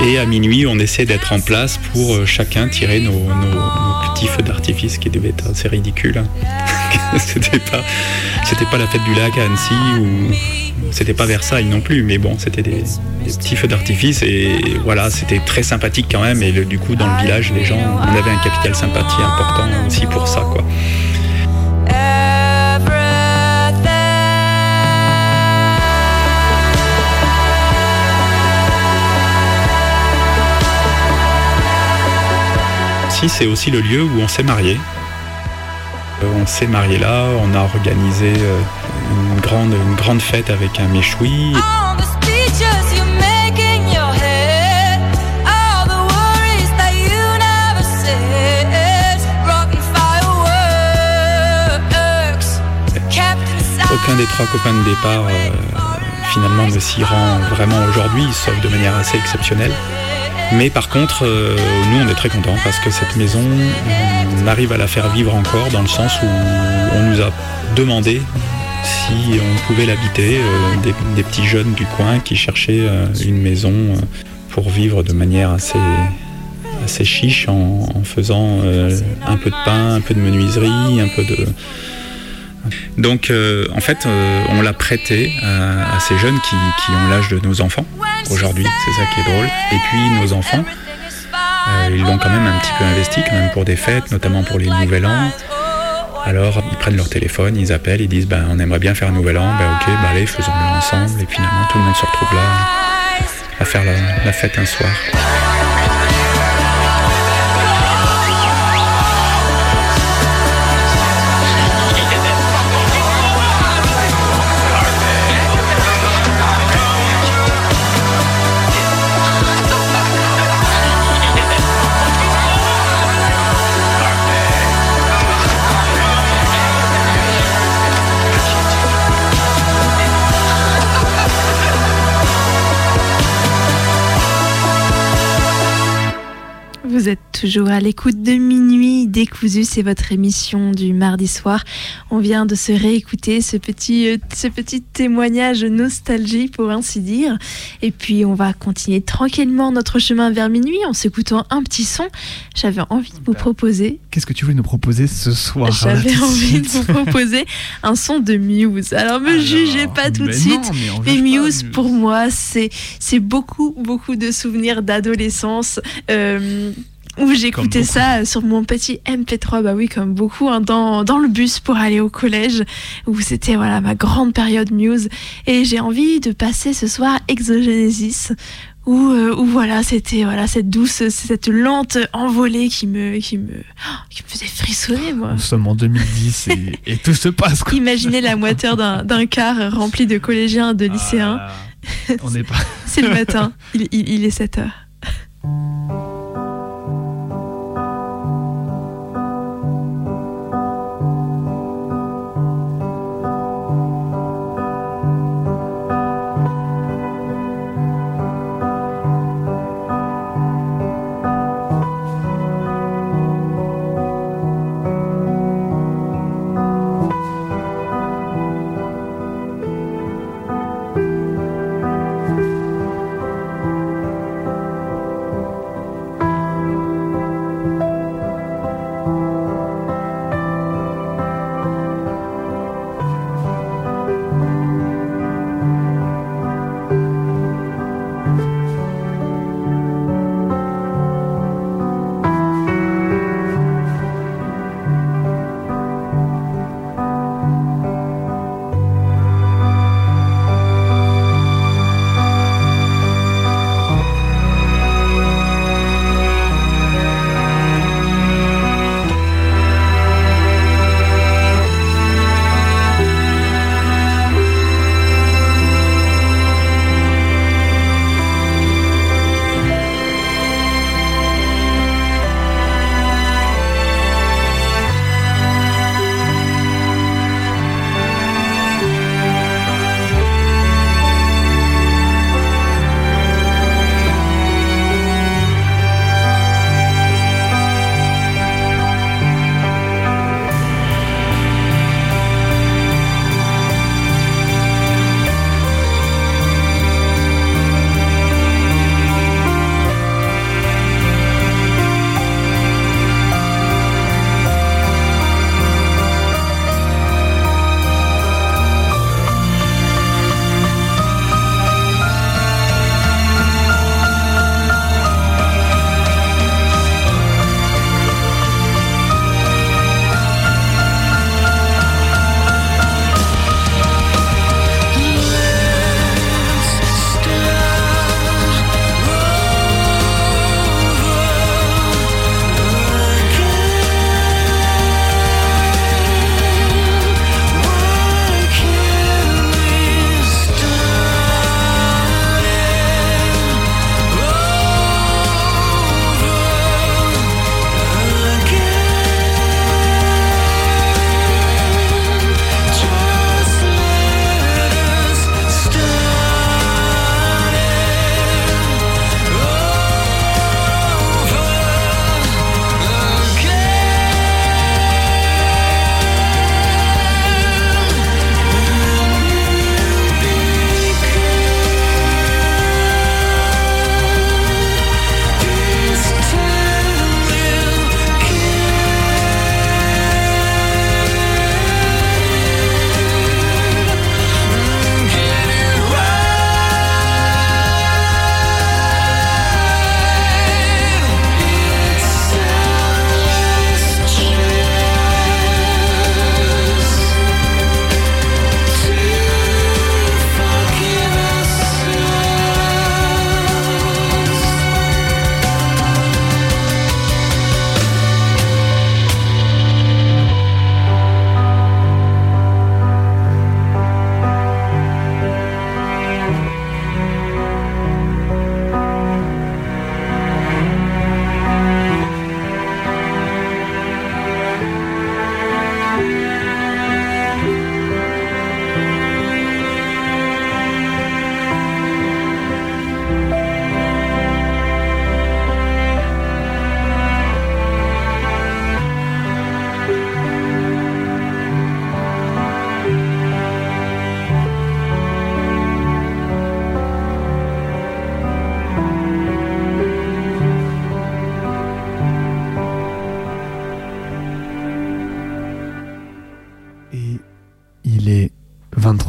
Et à minuit, on essaie d'être en place pour euh, chacun tirer nos, petits feux d'artifice qui devaient être assez ridicules. hein. c'était pas, c'était pas la fête du lac à Annecy ou c'était pas Versailles non plus, mais bon, c'était des, petits feux d'artifice et voilà, c'était très sympathique quand même. Et du coup, dans le village, les gens, on avait un capital sympathie important aussi pour ça, quoi. c'est aussi le lieu où on s'est marié. Euh, on s'est marié là, on a organisé euh, une grande, une grande fête avec un méchoui. Aucun des trois copains de départ euh, finalement ne s'y rend vraiment aujourd'hui, sauf de manière assez exceptionnelle. Mais par contre, euh, nous on est très contents parce que cette maison, on arrive à la faire vivre encore dans le sens où on nous a demandé si on pouvait l'habiter, euh, des, petits jeunes du coin qui cherchaient euh, une maison pour vivre de manière assez, assez chiche en, faisant un peu de pain, un peu de menuiserie, un peu de... Donc euh, en fait, euh, on l'a prêté à, ces jeunes qui, ont l'âge de nos enfants aujourd'hui, c'est ça qui est drôle. Et puis nos enfants, euh, ils l'ont quand même un petit peu investi, quand même pour des fêtes, notamment pour les Nouvel An. Alors ils prennent leur téléphone, ils appellent, ils disent ben, on aimerait bien faire un Nouvel An, ben ok, ben, allez, faisons-le ensemble. Et finalement tout le monde se retrouve là à faire la fête un soir. Toujours à l'écoute de Minuit décousu, c'est votre émission du mardi soir. On vient de se réécouter ce petit, euh, ce petit témoignage nostalgie pour ainsi dire. Et puis on va continuer tranquillement notre chemin vers minuit en s'écoutant un petit son. J'avais envie de vous proposer, Qu'est-ce que tu voulais nous proposer ce soir j'avais envie de vous proposer un son de Muse. Alors me jugez pas tout de suite. non, mais Muse, pour moi, c'est c'est beaucoup, beaucoup de souvenirs d'adolescence. euh, où j'écoutais ça sur mon petit MP3, bah oui, comme beaucoup, hein, dans, dans le bus pour aller au collège, où c'était voilà ma grande période Muse. Et j'ai envie de passer ce soir Exogenesis, où, euh, où voilà, c'était voilà cette douce, cette lente envolée qui me, qui me, qui me faisait frissonner, moi. Nous sommes en 2010 et, et tout se passe. quoi. Imaginez la moiteur d'un d'un car rempli de collégiens, de lycéens. Ah, on n'est pas. C'est le matin, il, il- il est 7 heures.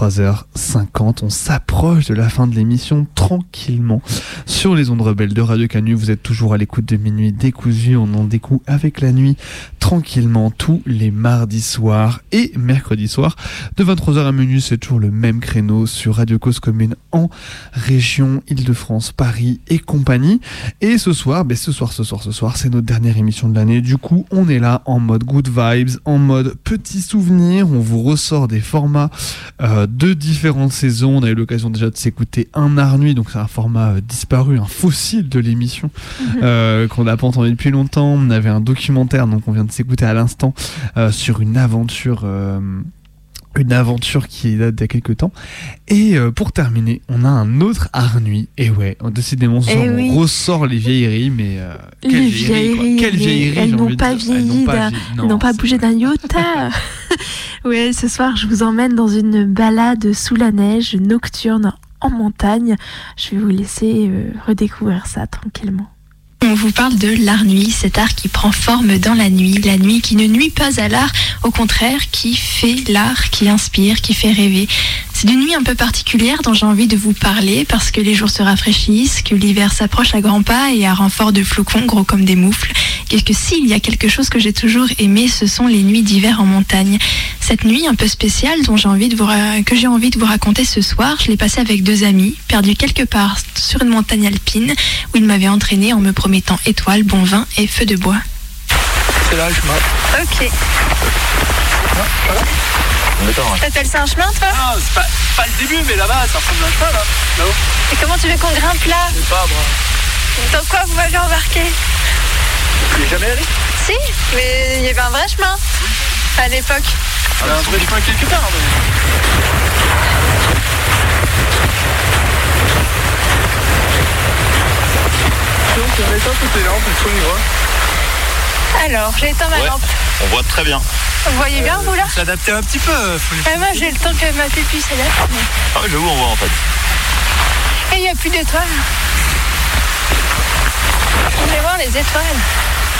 23h50. On s'approche de la fin de l'émission tranquillement sur les ondes rebelles de Radio Canu. Vous êtes toujours à l'écoute de Minuit décousu. On en découle avec la nuit tranquillement tous les mardis soirs et mercredis soirs de 23h à minuit. C'est toujours le même créneau sur Radio Cause Commune en région Île-de-France, Paris et compagnie. Et ce soir, ben ce soir, ce soir, ce soir, c'est notre dernière émission de l'année. Du coup, on est là en mode good vibes, en mode petits souvenirs. On vous ressort des formats euh, de différentes saisons. On a eu l'occasion déjà de s'écouter un art nuit, donc c'est un format euh, disparu, un fossile de l'émission euh, qu'on n'a pas entendu depuis longtemps. On avait un documentaire, donc on vient de s'écouter à l'instant euh, sur une aventure. euh, une aventure qui date d'il y a quelques temps. Et euh, pour terminer, on a un autre art nuit. Et ouais, décidément, ce Eh soir, oui. on ressort les vieilleries, mais euh, Les quoi. vieilleries, elles n'ont pas vieilli, elles n'ont pas bougé d'un iota. ouais, ce soir, je vous emmène dans une balade sous la neige nocturne en montagne. Je vais vous laisser euh, redécouvrir ça tranquillement. On vous parle de l'art nuit, cet art qui prend forme dans la nuit, la nuit qui ne nuit pas à l'art, au contraire qui fait l'art, qui inspire, qui fait rêver. C'est une nuit un peu particulière dont j'ai envie de vous parler parce que les jours se rafraîchissent, que l'hiver s'approche à grands pas et à renfort de flocons gros comme des moufles. Et que s'il y a quelque chose que j'ai toujours aimé, ce sont les nuits d'hiver en montagne. Cette nuit un peu spéciale dont j'ai envie de vous que j'ai envie de vous raconter ce soir, je l'ai passée avec deux amis, perdus quelque part sur une montagne alpine où ils m'avaient entraîné en me promettant étoiles, bon vin et feu de bois. C'est là chemin. Ok. D'accord. T'appelles ça un chemin, toi Ah, c'est pas, pas le début, mais là-bas, ça ressemble à un chemin, là. Là-haut. Et comment tu veux qu'on grimpe là Je sais pas, moi. Dans quoi vous m'avez embarqué Tu es jamais allé Si, mais il y avait un vrai chemin à l'époque. On a un vrai chemin quelque part, mais... Là. Alors, j'ai éteint ma Ouais. lampe. On voit très bien. Vous voyez bien, vous là S'adapter un petit peu. Les... Ouais, Moi, j'ai le temps que ma pupille s'adapte. Ah oui, j'avoue, on voit en fait. Et il n'y a plus d'étoiles. Je voulais voir les étoiles.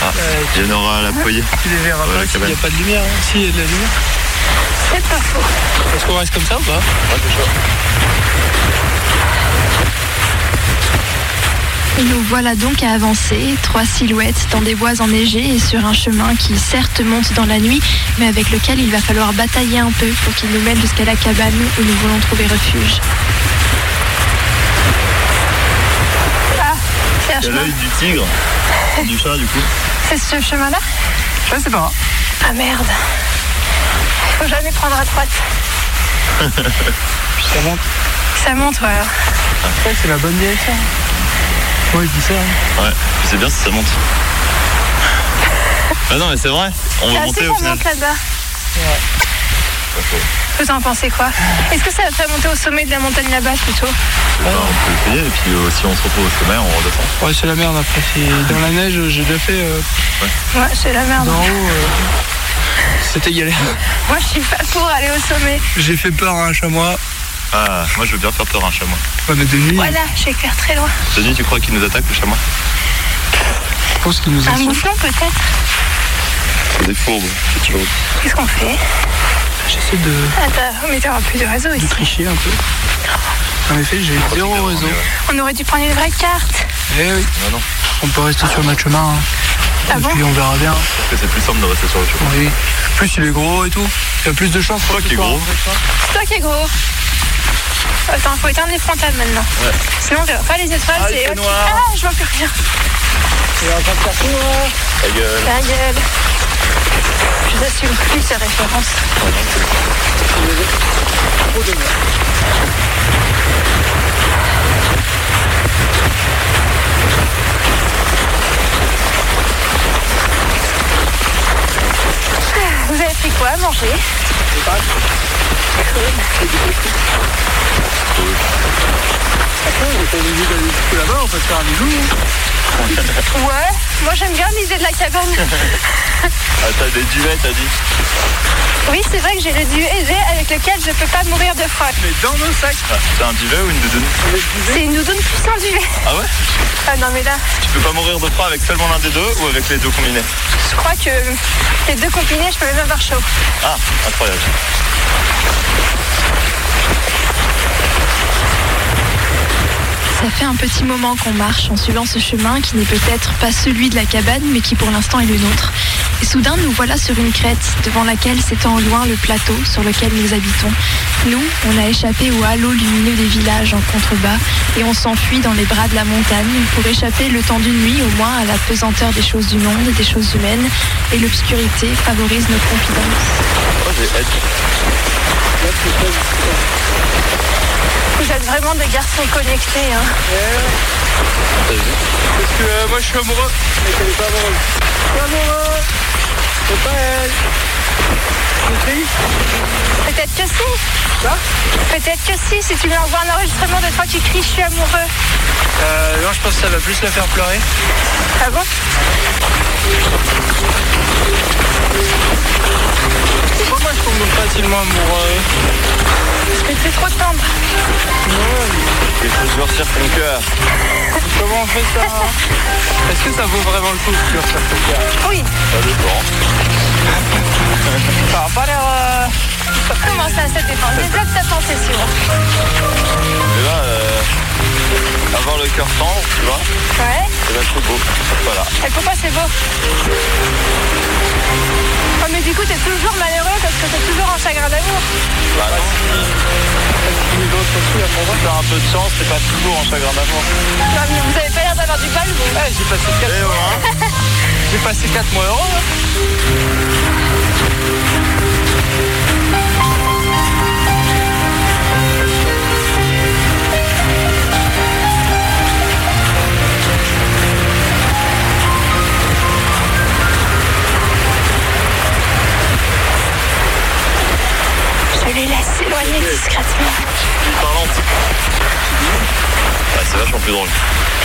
Ah, il y en aura à la poignée. Tu les verras pas s'il n'y a pas de lumière. hein. Si, il y a de la lumière. C'est pas faux. Est-ce qu'on reste comme ça ou pas? Ouais, c'est chaud. Et nous voilà donc à avancer, trois silhouettes dans des bois enneigés et sur un chemin qui certes monte dans la nuit, mais avec lequel il va falloir batailler un peu pour qu'il nous mène jusqu'à la cabane où nous voulons trouver refuge. Ah, c'est un Il y a chemin. l'œil du tigre, du chat du coup. C'est ce chemin-là? Je sais pas. Ah merde. Faut jamais prendre à droite. Ça monte. Ça monte, ouais. alors. Ouais, c'est la bonne direction. Ouais, je dis ça. hein. Ouais, je sais bien si ça monte. Ah non, mais c'est vrai, on va monter au final. monte là-bas. Pas faux. Vous en pensez quoi Est-ce que ça va faire monter au sommet de la montagne là-bas plutôt Bah, on peut essayer, et puis euh, si on se retrouve au sommet, on redescend. Ouais, c'est la merde après. Dans la neige, j'ai déjà fait. euh, Ouais, c'est la merde. D'en haut, euh, c'était galère. Moi, je suis pas pour aller au sommet. J'ai fait peur à un chamois. Ah, moi je veux bien faire peur à un chamois. Ouais, mais de nuit, Voilà, je vais faire très loin. Denis, tu crois qu'il nous attaque le chamois je pense qu'il nous Un insulte. mouflon peut-être? C'est des fourbes, c'est toujours. Qu'est-ce qu'on fait? J'essaie de, Attends, mais t'auras plus de réseau de ici. tricher un peu. En effet, j'ai zéro réseau. On aurait dû prendre une vraie carte. Eh oui, Non, non, on peut rester sur notre chemin. hein. Ah Et bon? puis on verra bien. pense que c'est plus simple de rester sur le chemin. Oui. Plus il est gros et tout. Il y a plus de chances. Toi qui est gros. C'est toi qui es gros. Attends, faut éteindre les frontales maintenant. Ouais. Sinon, on verra pas les étoiles. Ah, c'est noir. Ah, je vois plus rien. Il noir. Ta gueule. Ta gueule. Je n'assume plus ces références. Vous avez pris quoi à manger? Ouais, moi j'aime bien l'idée de la cabane. Ah, t'as des duvets, t'as dit Oui, c'est vrai que j'ai le duvet avec lequel je peux pas mourir de froid. Mais dans nos sacs. ah, C'est un duvet ou une doudoune C'est une doudoune plus un duvet. Ah ouais Ah non mais là, Tu peux pas mourir de froid avec seulement l'un des deux ou avec les deux combinés je crois que les deux combinés, je peux même avoir chaud. Ah, incroyable. Ça fait un petit moment qu'on marche en suivant ce chemin qui n'est peut-être pas celui de la cabane, mais qui pour l'instant est le nôtre. Et soudain, nous voilà sur une crête, devant laquelle s'étend loin le plateau sur lequel nous habitons. Nous, on a échappé au halo lumineux des villages en contrebas et on s'enfuit dans les bras de la montagne pour échapper le temps d'une nuit au moins à la pesanteur des choses du monde, des choses humaines. Et l'obscurité favorise nos confidences. Vous êtes vraiment des garçons connectés. Hein. Parce que euh, moi je suis amoureux, mais qu'elle est pas amoureuse. Je suis amoureux C'est pas elle Peut-être que si. Peut-être que si, si tu lui envoies un enregistrement de toi qui crie je suis amoureux. euh, Non, je pense que ça va plus la faire pleurer. Ah bon? Pourquoi je tombe facilement amoureux Parce que t'es trop tendre. Il faut durcir ton cœur. Comment on fait ça Est-ce que ça vaut vraiment le coup de durcir ton cœur? Oui. Ça dépend. Ça va pas l'air... euh, Comment ça, ça dépend Développe ta pensée sur. Et là, euh, avoir le cœur tendre, tu vois, Ouais. et là c'est beau. Voilà. Et pourquoi c'est beau Oh mais du coup t'es toujours malheureux parce que t'es toujours en chagrin d'amour. Bah non. Si t'as un peu de chance, t'es pas toujours en chagrin d'amour. Non, mais vous avez pas l'air d'avoir du bol vous. Ouais, j'ai passé 4 Et mois. voilà. J'ai passé 4 mois heureux. hein.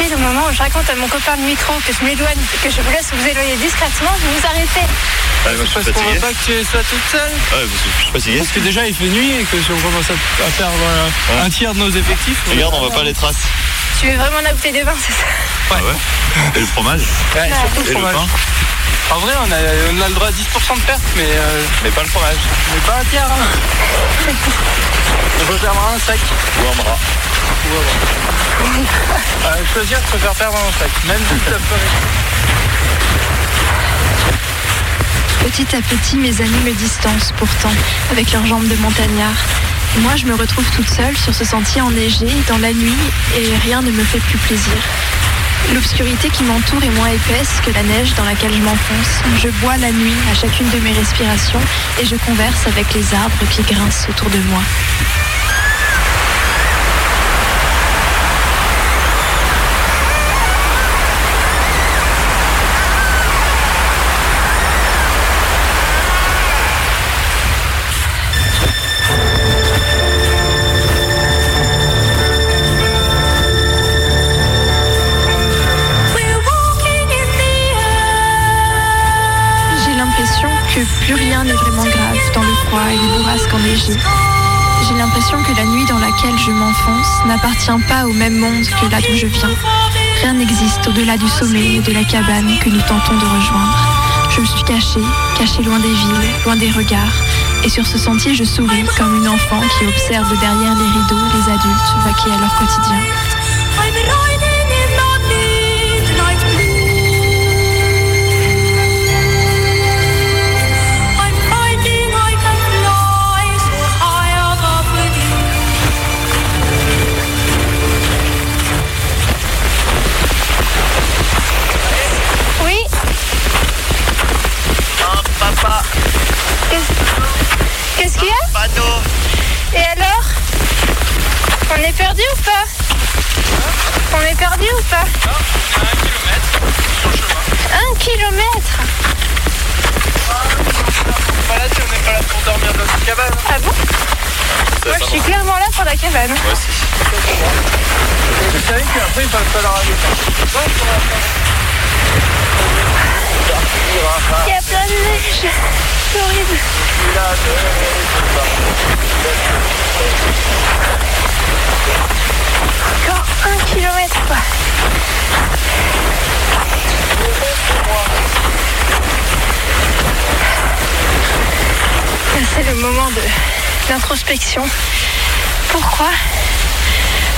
Le moment où je raconte à mon copain de micro que je m'éloigne et que je vous laisse vous éloigner discrètement, vous vous arrêtez. Ah, moi, je Parce qu'on veut pas que tu sois toute seule. Ouais, parce que je suis fatigué. Parce que déjà il fait nuit et que si on commence à, faire euh, un tiers de nos effectifs. on- Regarde, on voit pas les traces. Tu veux vraiment la bouteille de vin, c'est ça Ah ouais Et le fromage Ouais, surtout Et le le fromage. pain En vrai, on a, on a le droit à 10% de perte, mais, euh, Mais pas le fromage. mais pas un tiers. Hein. on peut perdre un sac. Ou un bras. Euh, choisir, je préfère perdre un sac. Même si ça. Petit à petit, mes amis me distancent pourtant, avec leurs jambes de montagnard. Moi, je me retrouve toute seule sur ce sentier enneigé, dans la nuit, et rien ne me fait plus plaisir. L'obscurité qui m'entoure est moins épaisse que la neige dans laquelle je m'enfonce. Je bois la nuit à chacune de mes respirations et je converse avec les arbres qui grincent autour de moi. J'ai l'impression que la nuit dans laquelle je m'enfonce n'appartient pas au même monde que là d'où je viens. Rien n'existe au-delà du sommet et de la cabane que nous tentons de rejoindre. Je me suis cachée, cachée loin des villes, loin des regards. Et sur ce sentier, je souris comme une enfant qui observe derrière les rideaux les adultes vaquer à leur quotidien. Moi je suis clairement là pour la cabane. Moi aussi. Vous savez qu'après, il va falloir aller Il y a plein de neige. C'est horrible. Encore un kilomètre quoi. C'est le moment de l'introspection. Pourquoi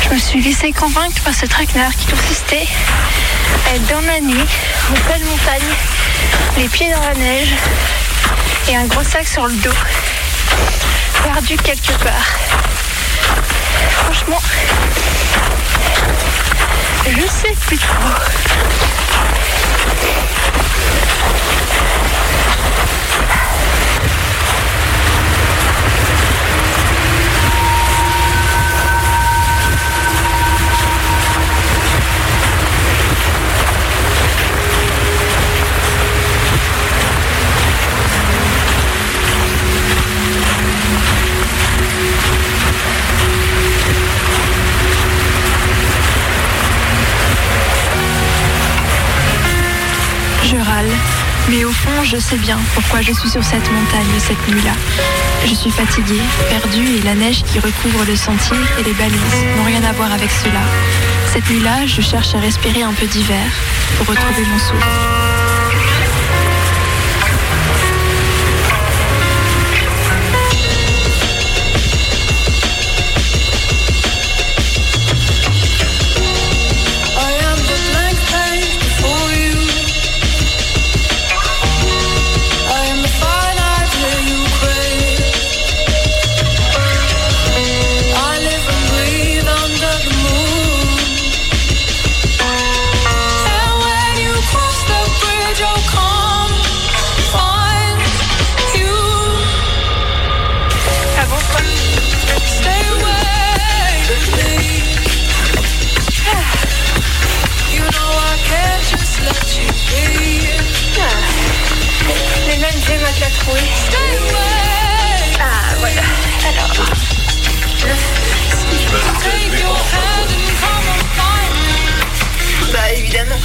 je Je me suis laissée convaincre par ce traquenard qui consistait à être dans la nuit, en pleine montagne, les pieds dans la neige et un gros sac sur le dos, perdu quelque part. Franchement, je sais plus trop. Au fond, je sais bien pourquoi je suis sur cette montagne cette nuit-là. Je suis fatiguée, perdue, et la neige qui recouvre le sentier et les balises n'ont rien à voir avec cela. Cette nuit-là, je cherche à respirer un peu d'hiver pour retrouver mon souffle.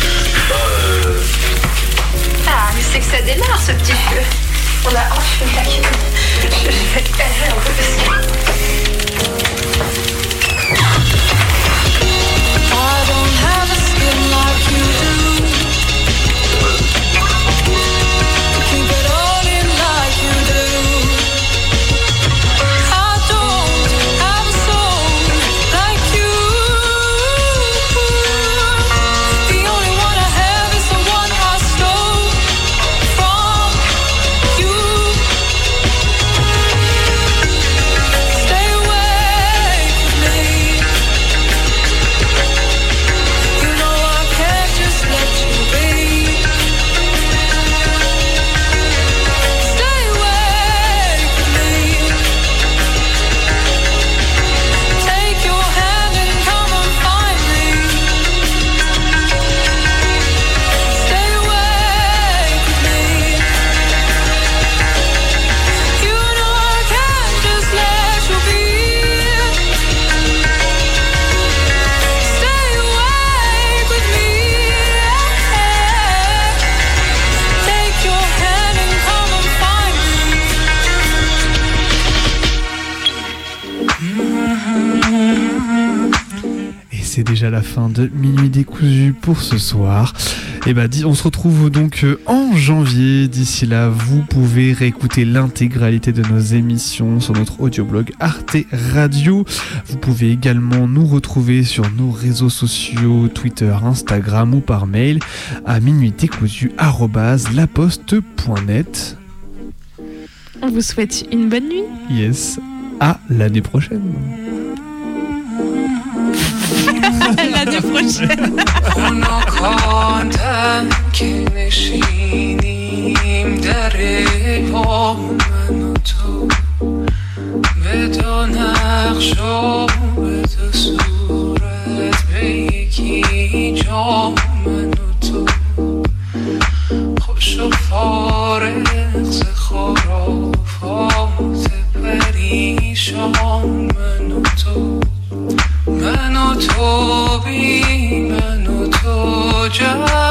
Évidemment. Ah mais c'est que ça démarre ce petit feu. On a enfin la Je vais te caler un peu parce que. Déjà la fin de Minuit décousu pour ce soir. Et bah, di- on se retrouve donc euh, en janvier. D'ici là, vous pouvez réécouter l'intégralité de nos émissions sur notre audioblog Arte Radio. Vous pouvez également nous retrouver sur nos réseaux sociaux, Twitter, Instagram ou par mail à minuitdécousu@laposte.net. On vous souhaite une bonne nuit. Yes, à l'année prochaine. L'année prochaine. خونه کاندن که نشینیم در پا من و تو به دو نقش و به دو صورت به یکی جا من و تو خوش و فارغ ز خرافات پریشان من و تو تو بی من و تو جمع